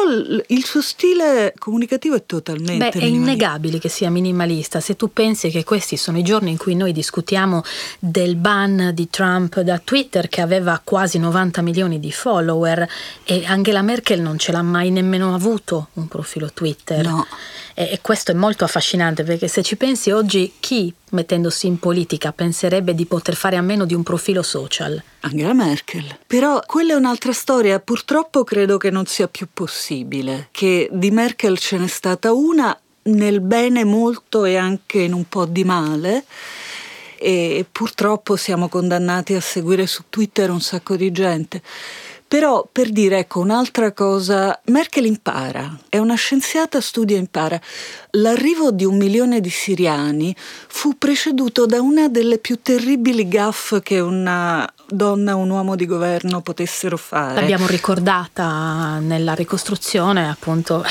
il suo stile comunicativo è totalmente... Beh, è innegabile che sia minimalista. Se tu pensi che questi sono i giorni in cui noi discutiamo del ban di Trump da Twitter, che aveva quasi 90 milioni di follower, e Angela Merkel non ce l'ha mai nemmeno avuto un profilo Twitter. No. E, e questo è molto affascinante perché se ci pensi oggi chi mettendosi in politica penserebbe di poter fare a meno di un profilo social? Angela Merkel. Però quella è un'altra storia, purtroppo credo che non sia più possibile, che di Merkel ce n'è stata una nel bene molto e anche in un po' di male e purtroppo siamo condannati a seguire su Twitter un sacco di gente. Però per dire ecco un'altra cosa, Merkel impara, è una scienziata, studia e impara. L'arrivo di un milione di siriani fu preceduto da una delle più terribili gaffe che una donna o un uomo di governo potessero fare. L'abbiamo ricordata nella ricostruzione, appunto,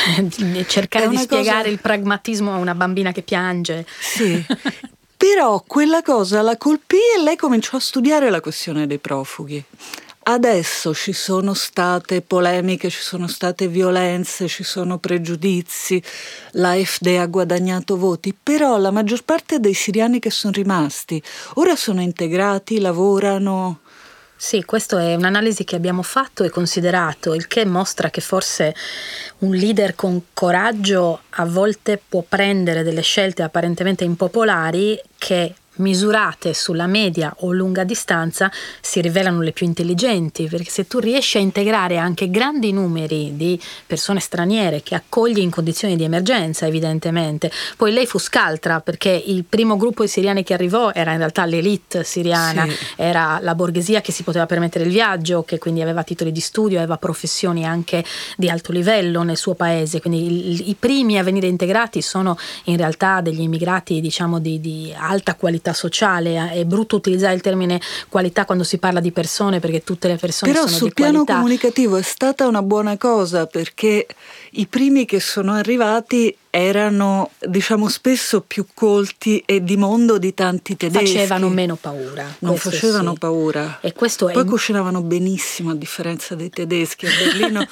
cercare di spiegare cosa... il pragmatismo a una bambina che piange. Sì. [laughs] Però quella cosa la colpì e lei cominciò a studiare la questione dei profughi. Adesso ci sono state polemiche, ci sono state violenze, ci sono pregiudizi, l'AFD ha guadagnato voti, però la maggior parte dei siriani che sono rimasti ora sono integrati, lavorano. Sì, questa è un'analisi che abbiamo fatto e considerato, il che mostra che forse un leader con coraggio a volte può prendere delle scelte apparentemente impopolari che misurate sulla media o lunga distanza si rivelano le più intelligenti, perché se tu riesci a integrare anche grandi numeri di persone straniere che accogli in condizioni di emergenza, evidentemente. Poi lei fu scaltra perché il primo gruppo di siriani che arrivò era in realtà l'elite siriana, sì. era la borghesia che si poteva permettere il viaggio, che quindi aveva titoli di studio, aveva professioni anche di alto livello nel suo paese, quindi i, i primi a venire integrati sono in realtà degli immigrati diciamo di, di alta qualità qualità sociale. È brutto utilizzare il termine qualità quando si parla di persone perché tutte le persone Però sono sul piano comunicativo è stata una buona cosa perché i primi che sono arrivati erano diciamo spesso più colti e di mondo di tanti tedeschi. Facevano meno paura. Non facevano sì. paura. E questo Poi è... cucinavano benissimo a differenza dei tedeschi a [laughs] Berlino.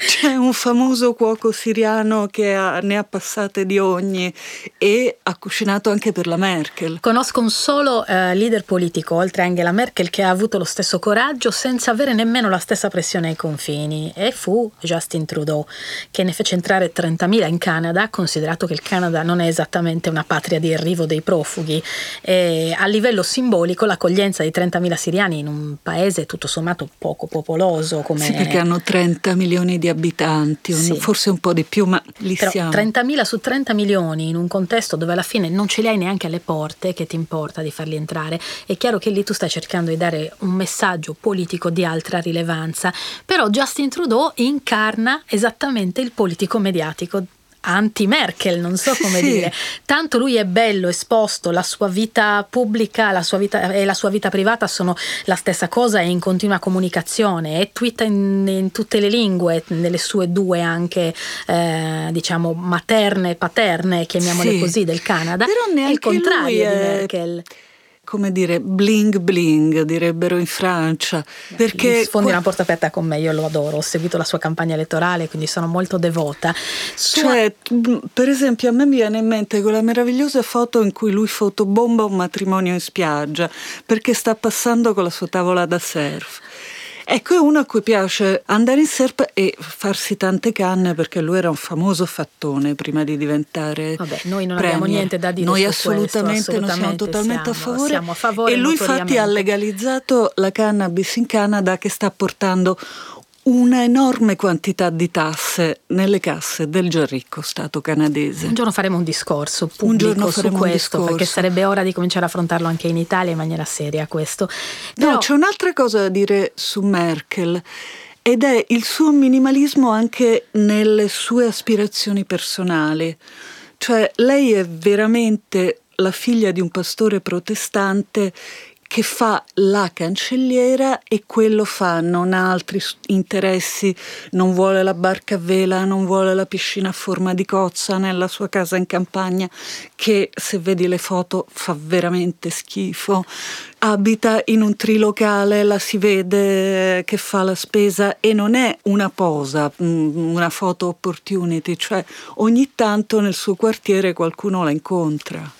C'è un famoso cuoco siriano che ha, ne ha passate di ogni e ha cucinato anche per la Merkel. Conosco un solo eh, leader politico, oltre a Angela Merkel, che ha avuto lo stesso coraggio senza avere nemmeno la stessa pressione ai confini e fu Justin Trudeau, che ne fece entrare 30.000 in Canada, considerato che il Canada non è esattamente una patria di arrivo dei profughi. E a livello simbolico l'accoglienza di 30.000 siriani in un paese tutto sommato poco popoloso come... Sì, perché hanno 30 milioni di abitanti, sì. forse un po' di più, ma lì Però siamo. 30.000 su 30 milioni in un contesto dove alla fine non ce li hai neanche alle porte, che ti importa di farli entrare, è chiaro che lì tu stai cercando di dare un messaggio politico di altra rilevanza. Però Justin Trudeau incarna esattamente il politico mediatico anti-Merkel, non so come sì. dire. Tanto lui è bello, esposto, la sua vita pubblica la sua vita, e la sua vita privata sono la stessa cosa, è in continua comunicazione, e twitta in, in tutte le lingue, nelle sue due anche, eh, diciamo, materne e paterne, chiamiamole sì. così, del Canada. Però neanche il contrario è... di Merkel come dire, bling bling, direbbero in Francia. Perché sfondi una porta aperta con me, io lo adoro, ho seguito la sua campagna elettorale, quindi sono molto devota. Sua... Cioè, per esempio, a me mi viene in mente quella meravigliosa foto in cui lui fotobomba un matrimonio in spiaggia, perché sta passando con la sua tavola da surf. Ecco, è uno a cui piace andare in surf e farsi tante canne perché lui era un famoso fattone prima di diventare. Vabbè, noi non premier. abbiamo niente da dire. Noi assolutamente, questo, assolutamente, siamo totalmente siamo, a favore. Siamo a favore e lui infatti ha legalizzato la cannabis in Canada che sta portando una enorme quantità di tasse nelle casse del già ricco Stato canadese. Un giorno faremo un discorso pubblico su questo, perché sarebbe ora di cominciare a affrontarlo anche in Italia in maniera seria questo. Però... No, c'è un'altra cosa da dire su Merkel ed è il suo minimalismo anche nelle sue aspirazioni personali. Cioè, lei è veramente la figlia di un pastore protestante che fa la cancelliera e quello fa, non ha altri interessi, non vuole la barca a vela, non vuole la piscina a forma di cozza nella sua casa in campagna, che se vedi le foto fa veramente schifo. Abita in un trilocale, la si vede che fa la spesa e non è una posa, mm, una photo opportunity, cioè ogni tanto nel suo quartiere qualcuno la incontra.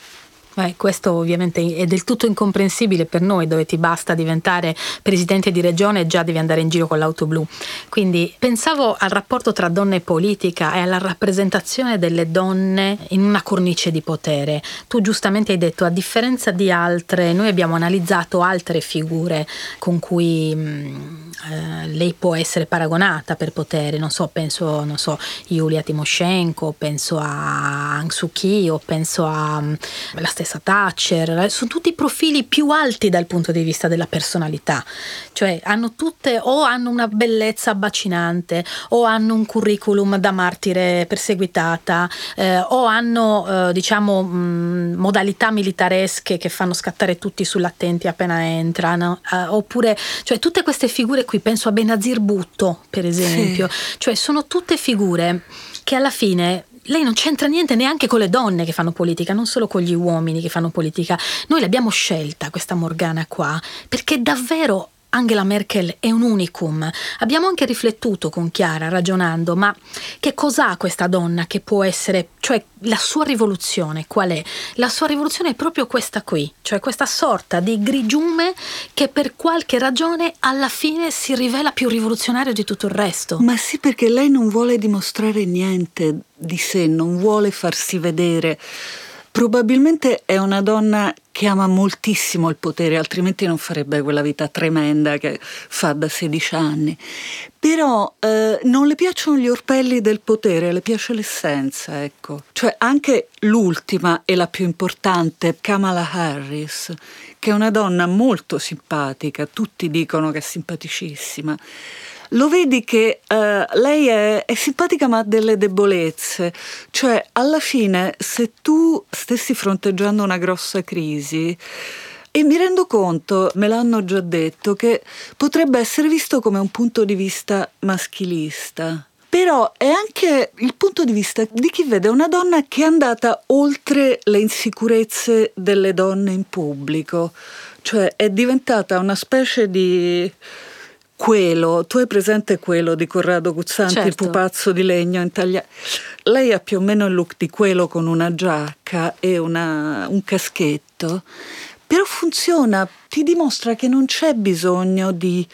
Eh, questo ovviamente è del tutto incomprensibile per noi, dove ti basta diventare presidente di regione e già devi andare in giro con l'auto blu. Quindi pensavo al rapporto tra donna e politica e alla rappresentazione delle donne in una cornice di potere. Tu giustamente hai detto, a differenza di altre, noi abbiamo analizzato altre figure con cui mh, mm, eh, lei può essere paragonata per potere, non so, penso, non so, Yulia Timoshenko, penso a Aung Suu Kyi o penso alla mm, stessa stessa Thatcher, eh, sono tutti profili più alti dal punto di vista della personalità, cioè hanno tutte o hanno una bellezza abbacinante o hanno un curriculum da martire perseguitata eh, o hanno eh, diciamo mh, modalità militaresche che fanno scattare tutti sull'attenti appena entrano, eh, oppure cioè tutte queste figure qui, penso a Benazir Bhutto per esempio, sì. cioè sono tutte figure che alla fine lei non c'entra niente neanche con le donne che fanno politica, non solo con gli uomini che fanno politica. Noi l'abbiamo scelta questa Morgana qua perché davvero Angela Merkel è un unicum. Abbiamo anche riflettuto con Chiara, ragionando, ma che cos'ha questa donna che può essere, cioè la sua rivoluzione qual è? La sua rivoluzione è proprio questa qui, cioè questa sorta di grigiume che per qualche ragione alla fine si rivela più rivoluzionario di tutto il resto. Ma sì, perché lei non vuole dimostrare niente di sé, non vuole farsi vedere Probabilmente è una donna che ama moltissimo il potere, altrimenti non farebbe quella vita tremenda che fa da 16 anni. Però eh, non le piacciono gli orpelli del potere, le piace l'essenza, ecco. Cioè anche l'ultima e la più importante, Kamala Harris, che è una donna molto simpatica, tutti dicono che è simpaticissima lo vedi che uh, lei è, è, simpatica ma ha delle debolezze, cioè alla fine se tu stessi fronteggiando una grossa crisi, e mi rendo conto, me l'hanno già detto, che potrebbe essere visto come un punto di vista maschilista. Però è anche il punto di vista di chi vede una donna che è andata oltre le insicurezze delle donne in pubblico, cioè è diventata una specie di quello, tu hai presente quello di Corrado Guzzanti, certo. il pupazzo di legno intagliato? Lei ha più o meno il look di quello con una giacca e una, un caschetto, però funziona, ti dimostra che non c'è bisogno di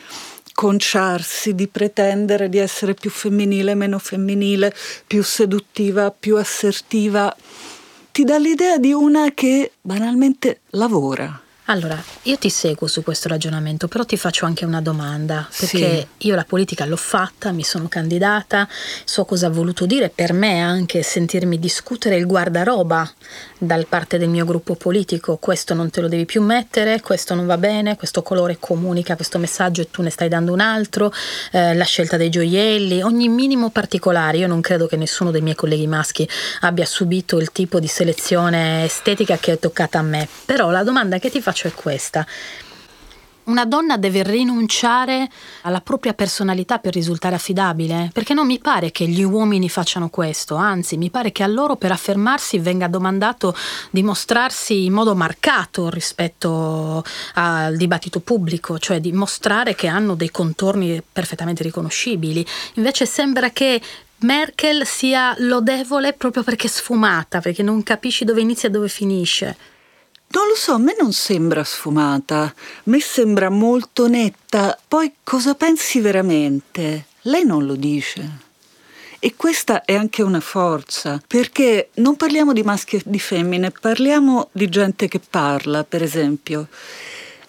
conciarsi, di pretendere di essere più femminile, meno femminile, più seduttiva, più assertiva. Ti dà l'idea di una che banalmente lavora. Allora, io ti seguo su questo ragionamento, però ti faccio anche una domanda, perché sì. io la politica l'ho fatta, mi sono candidata, so cosa ha voluto dire per me anche sentirmi discutere il guardaroba dal parte del mio gruppo politico, questo non te lo devi più mettere, questo non va bene, questo colore comunica questo messaggio e tu ne stai dando un altro, eh, la scelta dei gioielli, ogni minimo particolare, io non credo che nessuno dei miei colleghi maschi abbia subito il tipo di selezione estetica che è toccata a me, però la domanda che ti faccio è questa. una donna deve rinunciare alla propria personalità per risultare affidabile? Perché non mi pare che gli uomini facciano questo, anzi mi pare che a loro per affermarsi venga domandato di mostrarsi in modo marcato rispetto al dibattito pubblico, cioè di mostrare che hanno dei contorni perfettamente riconoscibili. Invece sembra che Merkel sia lodevole proprio perché sfumata, perché non capisci dove inizia e dove finisce. Non lo so, a me non sembra sfumata, a me sembra molto netta. Poi cosa pensi veramente? Lei non lo dice. E questa è anche una forza, perché non parliamo di maschi e di femmine, parliamo di gente che parla, per esempio.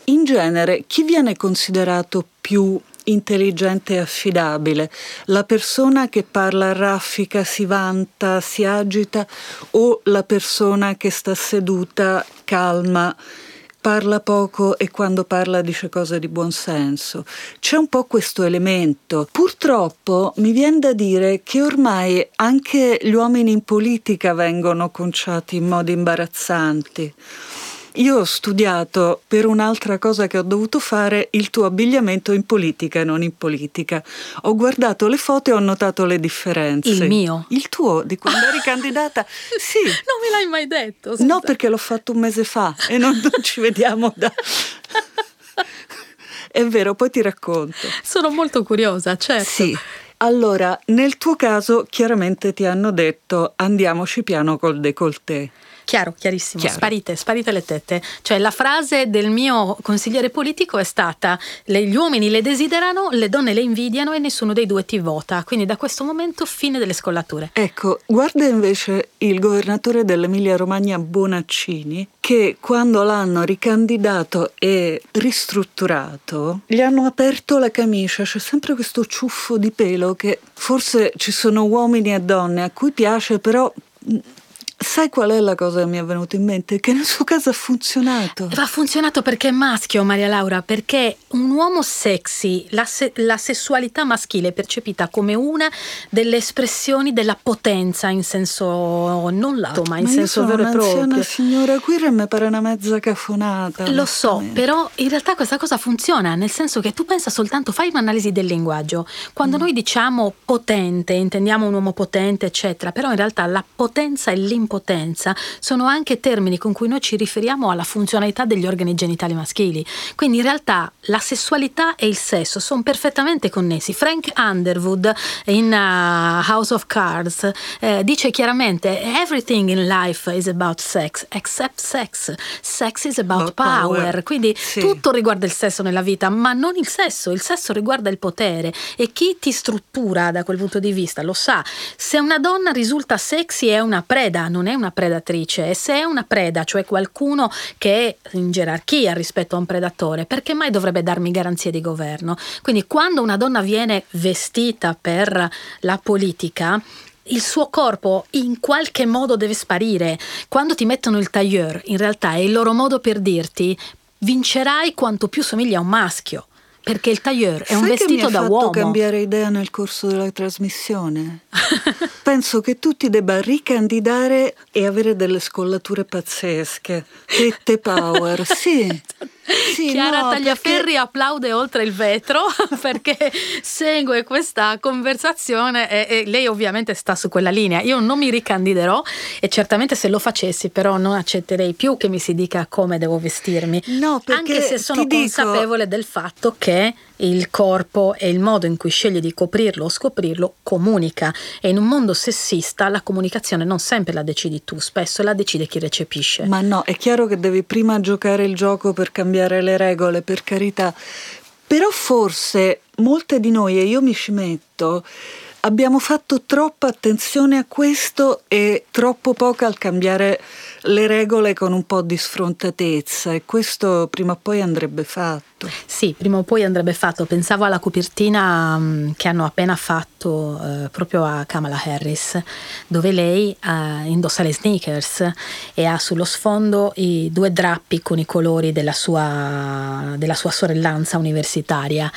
In genere, chi viene considerato più intelligente e affidabile, la persona che parla raffica, si vanta, si agita o la persona che sta seduta, calma, parla poco e quando parla dice cose di buon senso. C'è un po' questo elemento. Purtroppo mi viene da dire che ormai anche gli uomini in politica vengono conciati in modi imbarazzanti. Io ho studiato per un'altra cosa che ho dovuto fare il tuo abbigliamento in politica e non in politica. Ho guardato le foto e ho notato le differenze. Il mio? Il tuo, di quando eri [laughs] candidata? Sì. Non me l'hai mai detto. Scusa. No, perché l'ho fatto un mese fa e non, non ci vediamo da... [laughs] È vero, poi ti racconto. Sono molto curiosa, certo. Sì. Allora, nel tuo caso chiaramente ti hanno detto andiamoci piano col décolleté. Chiaro, chiarissimo, Chiaro. sparite, sparite le tette. Cioè la frase del mio consigliere politico è stata gli uomini le desiderano, le donne le invidiano e nessuno dei due ti vota. Quindi da questo momento fine delle scollature. Ecco, guarda invece il governatore dell'Emilia Romagna Bonaccini che quando l'hanno ricandidato e ristrutturato gli hanno aperto la camicia, c'è sempre questo ciuffo di pelo che forse ci sono uomini e donne a cui piace, però Sai qual è la cosa che mi è venuta in mente? Che nel suo caso ha funzionato. Ha funzionato perché è maschio, Maria Laura, perché un uomo sexy, la, se- la sessualità maschile è percepita come una delle espressioni della potenza in senso non lato, ma in ma senso vero e proprio. Ma signora Quirre mi pare una mezza cafonata. Lo so, però in realtà questa cosa funziona, nel senso che tu pensa soltanto, fai un'analisi del linguaggio. Quando mm. noi diciamo potente, intendiamo un uomo potente, eccetera, però in realtà la potenza e l'impotenza impotenza sono anche termini con cui noi ci riferiamo alla funzionalità degli organi genitali maschili. Quindi in realtà la sessualità e il sesso sono perfettamente connessi. Frank Underwood in uh, House of Cards eh, dice chiaramente everything in life is about sex except sex. Sex is about power. power. Quindi sì. tutto riguarda il sesso nella vita, ma non il sesso, il sesso riguarda il potere e chi ti struttura da quel punto di vista lo sa. Se una donna risulta sexy è una preda, non è una predatrice e se è una preda, cioè qualcuno che è in gerarchia rispetto a un predatore, perché mai dovrebbe darmi garanzie di governo? Quindi quando una donna viene vestita per la politica, il suo corpo in qualche modo deve sparire. Quando ti mettono il tailleur, in realtà è il loro modo per dirti vincerai quanto più somiglia a un maschio. Perché il tailleur è Sai un vestito da uomo. Mi ha fatto cambiare idea nel corso della trasmissione. [laughs] Penso che tu ti debba ricandidare e avere delle scollature pazzesche. Tette power, sì. [laughs] Sì, Chiara no, Tagliaferri perché... applaude oltre il vetro [laughs] perché segue questa conversazione e, e, lei ovviamente sta su quella linea. Io non mi ricandiderò e certamente se lo facessi però non accetterei più che mi si dica come devo vestirmi. No, anche se sono consapevole dico... del fatto che il corpo e il modo in cui sceglie di coprirlo o scoprirlo comunica e in un mondo sessista la comunicazione non sempre la decidi tu, spesso la decide chi recepisce. Ma no, è chiaro che devi prima giocare il gioco per cambiare le regole, per carità. Però forse molte di noi, e io mi ci metto, abbiamo fatto troppa attenzione a questo e troppo poco al cambiare le regole con un po' di sfrontatezza e questo prima o poi andrebbe fatto. Sì, prima o poi andrebbe fatto. Pensavo alla copertina um, che hanno appena fatto uh, proprio a Kamala Harris, dove lei uh, indossa le sneakers e ha sullo sfondo i due drappi con i colori della sua, della sua sorellanza universitaria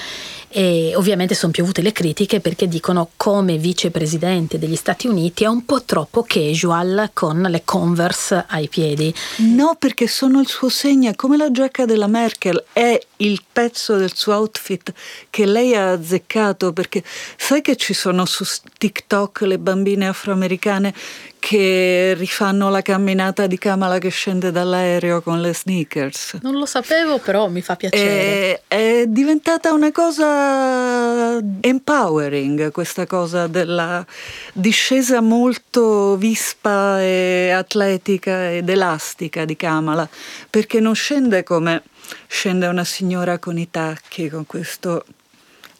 e ovviamente sono piovute le critiche perché dicono come vicepresidente degli Stati Uniti è un po' troppo casual con le Converse ai piedi. No, perché sono il suo segno, come la giacca della Merkel, è il pezzo del suo outfit che lei ha azzeccato, perché sai che ci sono su TikTok le bambine afroamericane che rifanno la camminata di Kamala che scende dall'aereo con le sneakers. Non lo sapevo, però mi fa piacere. È, è diventata una cosa empowering, questa cosa della discesa molto vispa e atletica ed elastica di Kamala, perché non scende come scende una signora con i tacchi, con questo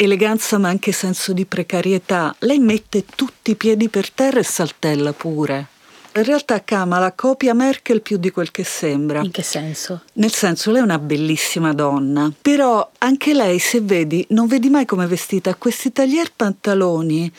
eleganza ma anche senso di precarietà. Lei mette tutti i piedi per terra e saltella pure. In realtà Kamala copia Merkel più di quel che sembra. In che senso? Nel senso, lei è una bellissima donna, però anche lei, se vedi, non vedi mai come è vestita. Questi taglier pantaloni,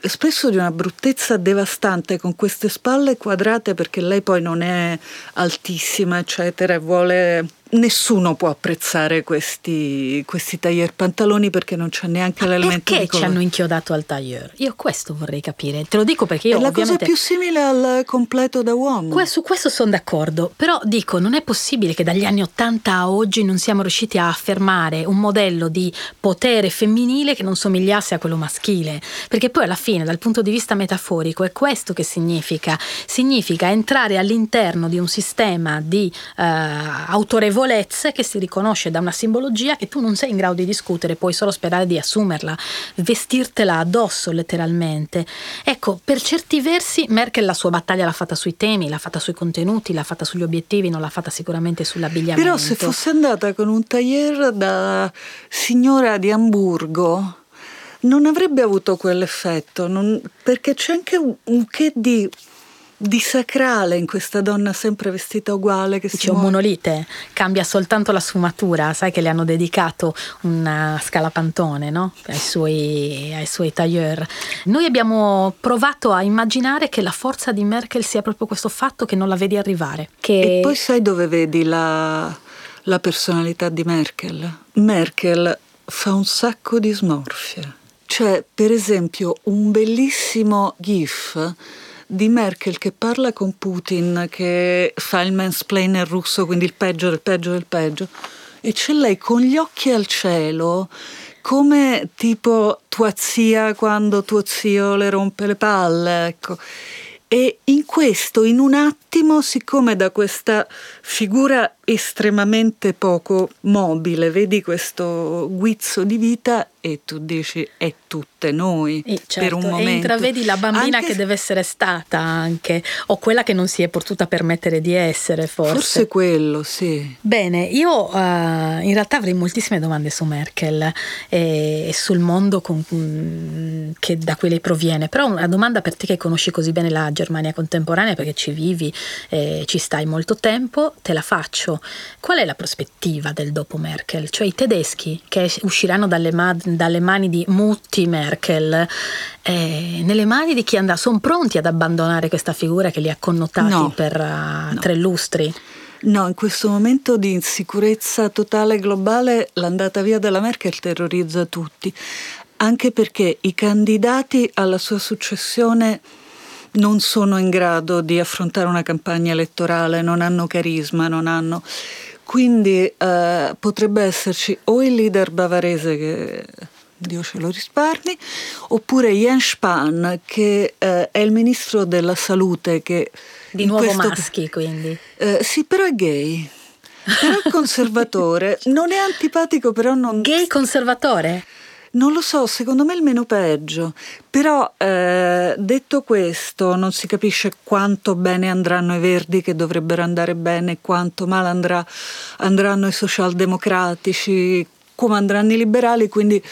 spesso di una bruttezza devastante, con queste spalle quadrate perché lei poi non è altissima, eccetera, e vuole nessuno può apprezzare questi, questi tailleur pantaloni perché non c'è neanche Ma l'elemento perché di colore. ci hanno inchiodato al tailleur? Io questo vorrei capire. Te lo dico perché io È la cosa più simile al completo da uomo. Que- su questo sono d'accordo, però dico, non è possibile che dagli anni 80 a oggi non siamo riusciti a affermare un modello di potere femminile che non somigliasse a quello maschile, perché poi alla fine, dal punto di vista metaforico, è questo che significa. Significa entrare all'interno di un sistema di eh, autorevolezze che si riconosce da una simbologia che tu non sei in grado di discutere, puoi solo sperare di assumerla, vestirtela addosso letteralmente. Ecco, per certi versi Merkel la sua battaglia l'ha fatta sui temi, l'ha fatta sui contenuti, l'ha fatta sugli obiettivi, non l'ha fatta sicuramente sull'abbigliamento. Però se fosse andata con un tailleur da signora di Amburgo non avrebbe avuto quell'effetto, non- perché c'è anche un, un che di, di sacrale in questa donna sempre vestita uguale che si Dice un monolite, cambia soltanto la sfumatura, sai che le hanno dedicato una scalapantone no? ai, suoi, ai suoi tailleur. Noi abbiamo provato a immaginare che la forza di Merkel sia proprio questo fatto che non la vedi arrivare. Che E poi sai dove vedi la, la personalità di Merkel? Merkel fa un sacco di smorfie. C'è per esempio un bellissimo gif di Merkel che parla con Putin, che fa il mansplainer russo, quindi il peggio del peggio del peggio, e c'è lei con gli occhi al cielo, come tipo tua zia quando tuo zio le rompe le palle, ecco. E in questo, in un attimo, siccome da questa figura estremamente poco mobile, vedi questo guizzo di vita e tu dici è tutte noi per certo, un e momento. intravedi la bambina Anche che deve essere stata anche, o quella che non si è potuta permettere di essere, forse. Forse quello, sì. Bene, io eh, in realtà avrei moltissime domande su Merkel e, e sul mondo con- mm, che da cui lei proviene, però una domanda per te che conosci così bene la Germania contemporanea perché ci vivi e ci stai molto tempo, te la faccio. Qual è la prospettiva del dopo Merkel? Cioè i tedeschi che usciranno dalle, ma- dalle mani di Mutti Merkel, eh, nelle mani di chi andrà, sono pronti ad abbandonare questa figura che li ha connotati No. per eh, No. tre lustri? No, in questo momento di insicurezza totale globale l'andata via della Merkel terrorizza tutti, anche perché i candidati alla sua successione non sono in grado di affrontare una campagna elettorale, non hanno carisma, non hanno... Quindi eh, potrebbe esserci o il leader bavarese che Dio ce lo risparmi, oppure Jens Spahn che eh, è il ministro della salute che Di nuovo questo- maschi, quindi. eh, sì, però è gay. Però è conservatore, [laughs] non è antipatico, però non... Gay conservatore? Non lo so, secondo me è il meno peggio. Però eh, detto questo, non si capisce quanto bene andranno i verdi che dovrebbero andare bene, quanto male andrà- andranno i socialdemocratici, come andranno i liberali, quindi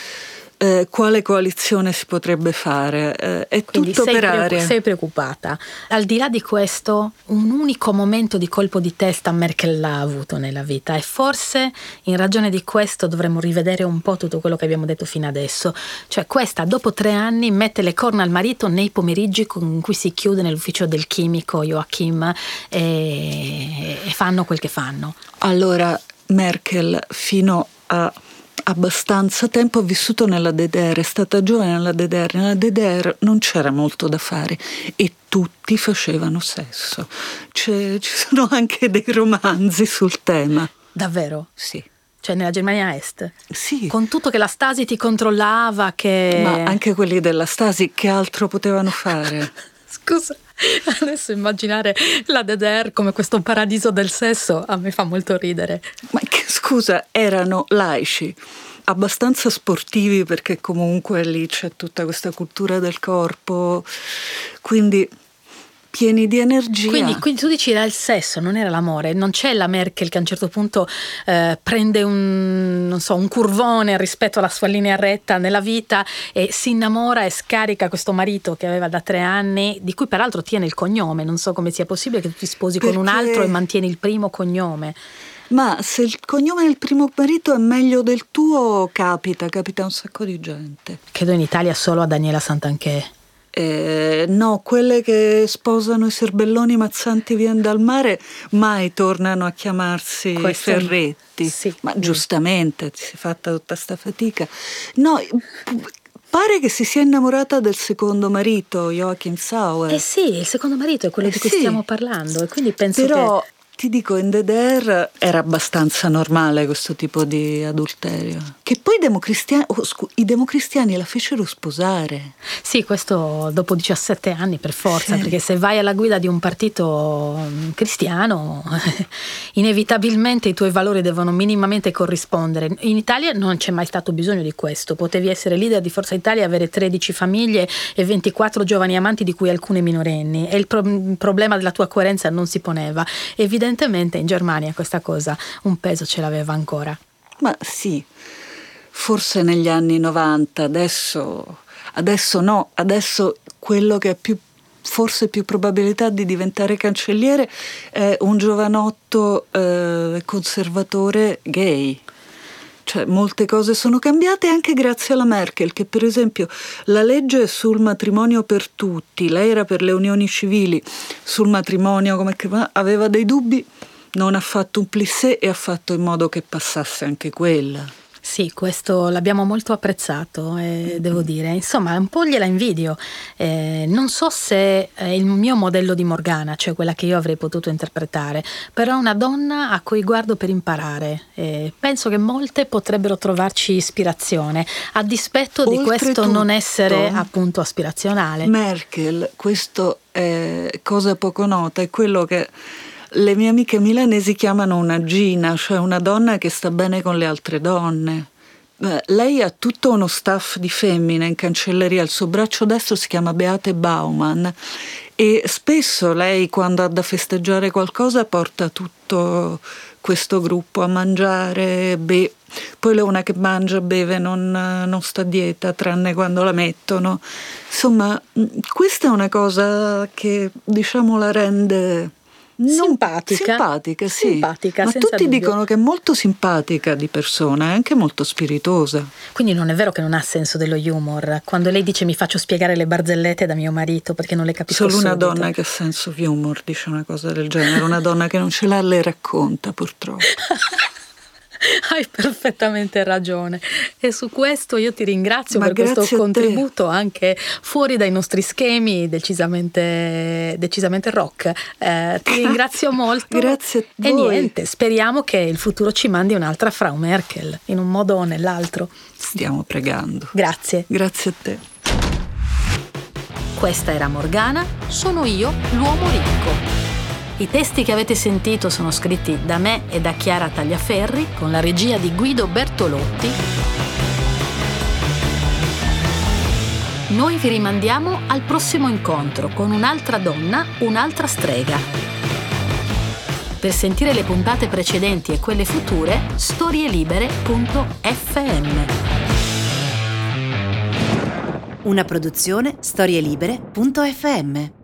eh, quale coalizione si potrebbe fare? Eh, è Quindi tutto sei, per preoccu- aria. sei preoccupata. Al di là di questo, un unico momento di colpo di testa Merkel l'ha avuto nella vita e forse in ragione di questo dovremmo rivedere un po' tutto quello che abbiamo detto fino adesso. Cioè questa dopo tre anni mette le corna al marito nei pomeriggi con cui si chiude nell'ufficio del chimico Joachim e, e fanno quel che fanno. Allora, Merkel fino a abbastanza tempo ha vissuto nella DDR, è stata giovane nella DDR. Nella DDR non c'era molto da fare e tutti facevano sesso. C'è- ci sono [laughs] anche dei romanzi sul tema. Davvero? Sì. cioè nella Germania Est. Sì. Con tutto che la Stasi ti controllava, che... Ma anche quelli della Stasi che altro potevano fare? [laughs] Scusa, adesso immaginare la DDR come questo paradiso del sesso a me fa molto ridere. Ma scusa, erano laici, abbastanza sportivi perché comunque lì c'è tutta questa cultura del corpo, quindi pieni di energia. Quindi, quindi, tu dici era il sesso, non era l'amore. Non c'è la Merkel che a un certo punto eh, prende un, so, un, curvone rispetto alla sua linea retta nella vita e si innamora e scarica questo marito che aveva da tre anni, di cui peraltro tiene il cognome. Non so come sia possibile che tu ti sposi Perché... con un altro e mantieni il primo cognome. Ma se il cognome del primo marito è meglio del tuo, capita, capita un sacco di gente. Credo in Italia solo a Daniela Santanchè. Eh, no, quelle che sposano i serbelloni mazzanti vien dal mare mai tornano a chiamarsi Questo Ferretti. Sì. Ma giustamente si è fatta tutta sta fatica. No, pare che si sia innamorata del secondo marito, Joachim Sauer. Eh sì, il secondo marito è quello Eh di cui sì. stiamo parlando e quindi penso Però che... ti dico, in DDR era abbastanza normale questo tipo di adulterio. Che poi i democristiani, oh, scu- i democristiani la fecero sposare. Sì, questo dopo 17 anni per forza, Sì. perché se vai alla guida di un partito mm, cristiano, [laughs] inevitabilmente i tuoi valori devono minimamente corrispondere. In Italia non c'è mai stato bisogno di questo, potevi essere leader di Forza Italia, avere 13 famiglie e 24 giovani amanti di cui alcune minorenni e il, pro- il problema della tua coerenza non si poneva. Evidentemente in Germania questa cosa un peso ce l'aveva ancora. Ma sì, forse negli anni 90, adesso, adesso no, adesso quello che ha più, forse più probabilità di diventare cancelliere è un giovanotto eh, conservatore gay. Cioè, molte cose sono cambiate anche grazie alla Merkel, che per esempio la legge sul matrimonio per tutti, lei era per le unioni civili, sul matrimonio come che va, aveva dei dubbi, non ha fatto un plissé e ha fatto in modo che passasse anche quella. Sì, questo l'abbiamo molto apprezzato, eh, devo dire. Insomma, un po' gliela invidio. Eh, non so se è il mio modello di Morgana, cioè quella che io avrei potuto interpretare, però è una donna a cui guardo per imparare. Eh, penso che molte potrebbero trovarci ispirazione, a dispetto di questo non essere appunto aspirazionale. Merkel, questo è cosa poco nota, è quello che le mie amiche milanesi chiamano una gina, cioè una donna che sta bene con le altre donne. Lei ha tutto uno staff di femmine in cancelleria, il suo braccio destro si chiama Beate Baumann e spesso lei quando ha da festeggiare qualcosa porta tutto questo gruppo a mangiare, be- poi una che mangia, beve, non, non sta a dieta tranne quando la mettono. Insomma, questa è una cosa che diciamo la rende non- Simpatica. Simpatica, sì. Simpatica, Ma tutti dubbio. dicono che è molto simpatica di persona, è anche molto spiritosa. Quindi non è vero che non ha senso dello humor. Quando lei dice mi faccio spiegare le barzellette da mio marito perché non le capisco Solo una subito. donna che ha senso di humor dice una cosa del genere, una donna che non ce l'ha le racconta purtroppo. [laughs] [laughs] Hai perfettamente ragione e su questo io ti ringrazio Ma per questo te. contributo anche fuori dai nostri schemi decisamente, decisamente rock. Eh, ti [laughs] ringrazio molto. Grazie a E voi. niente, speriamo che il futuro ci mandi un'altra Frau Merkel in un modo o nell'altro. Stiamo pregando. Grazie. Grazie a te. Questa era Morgana, sono io, l'uomo ricco. I testi che avete sentito sono scritti da me e da Chiara Tagliaferri con la regia di Guido Bertolotti. Noi vi rimandiamo al prossimo incontro con un'altra donna, un'altra strega. Per sentire le puntate precedenti e quelle future, storielibere.fm. Una produzione storielibere.fm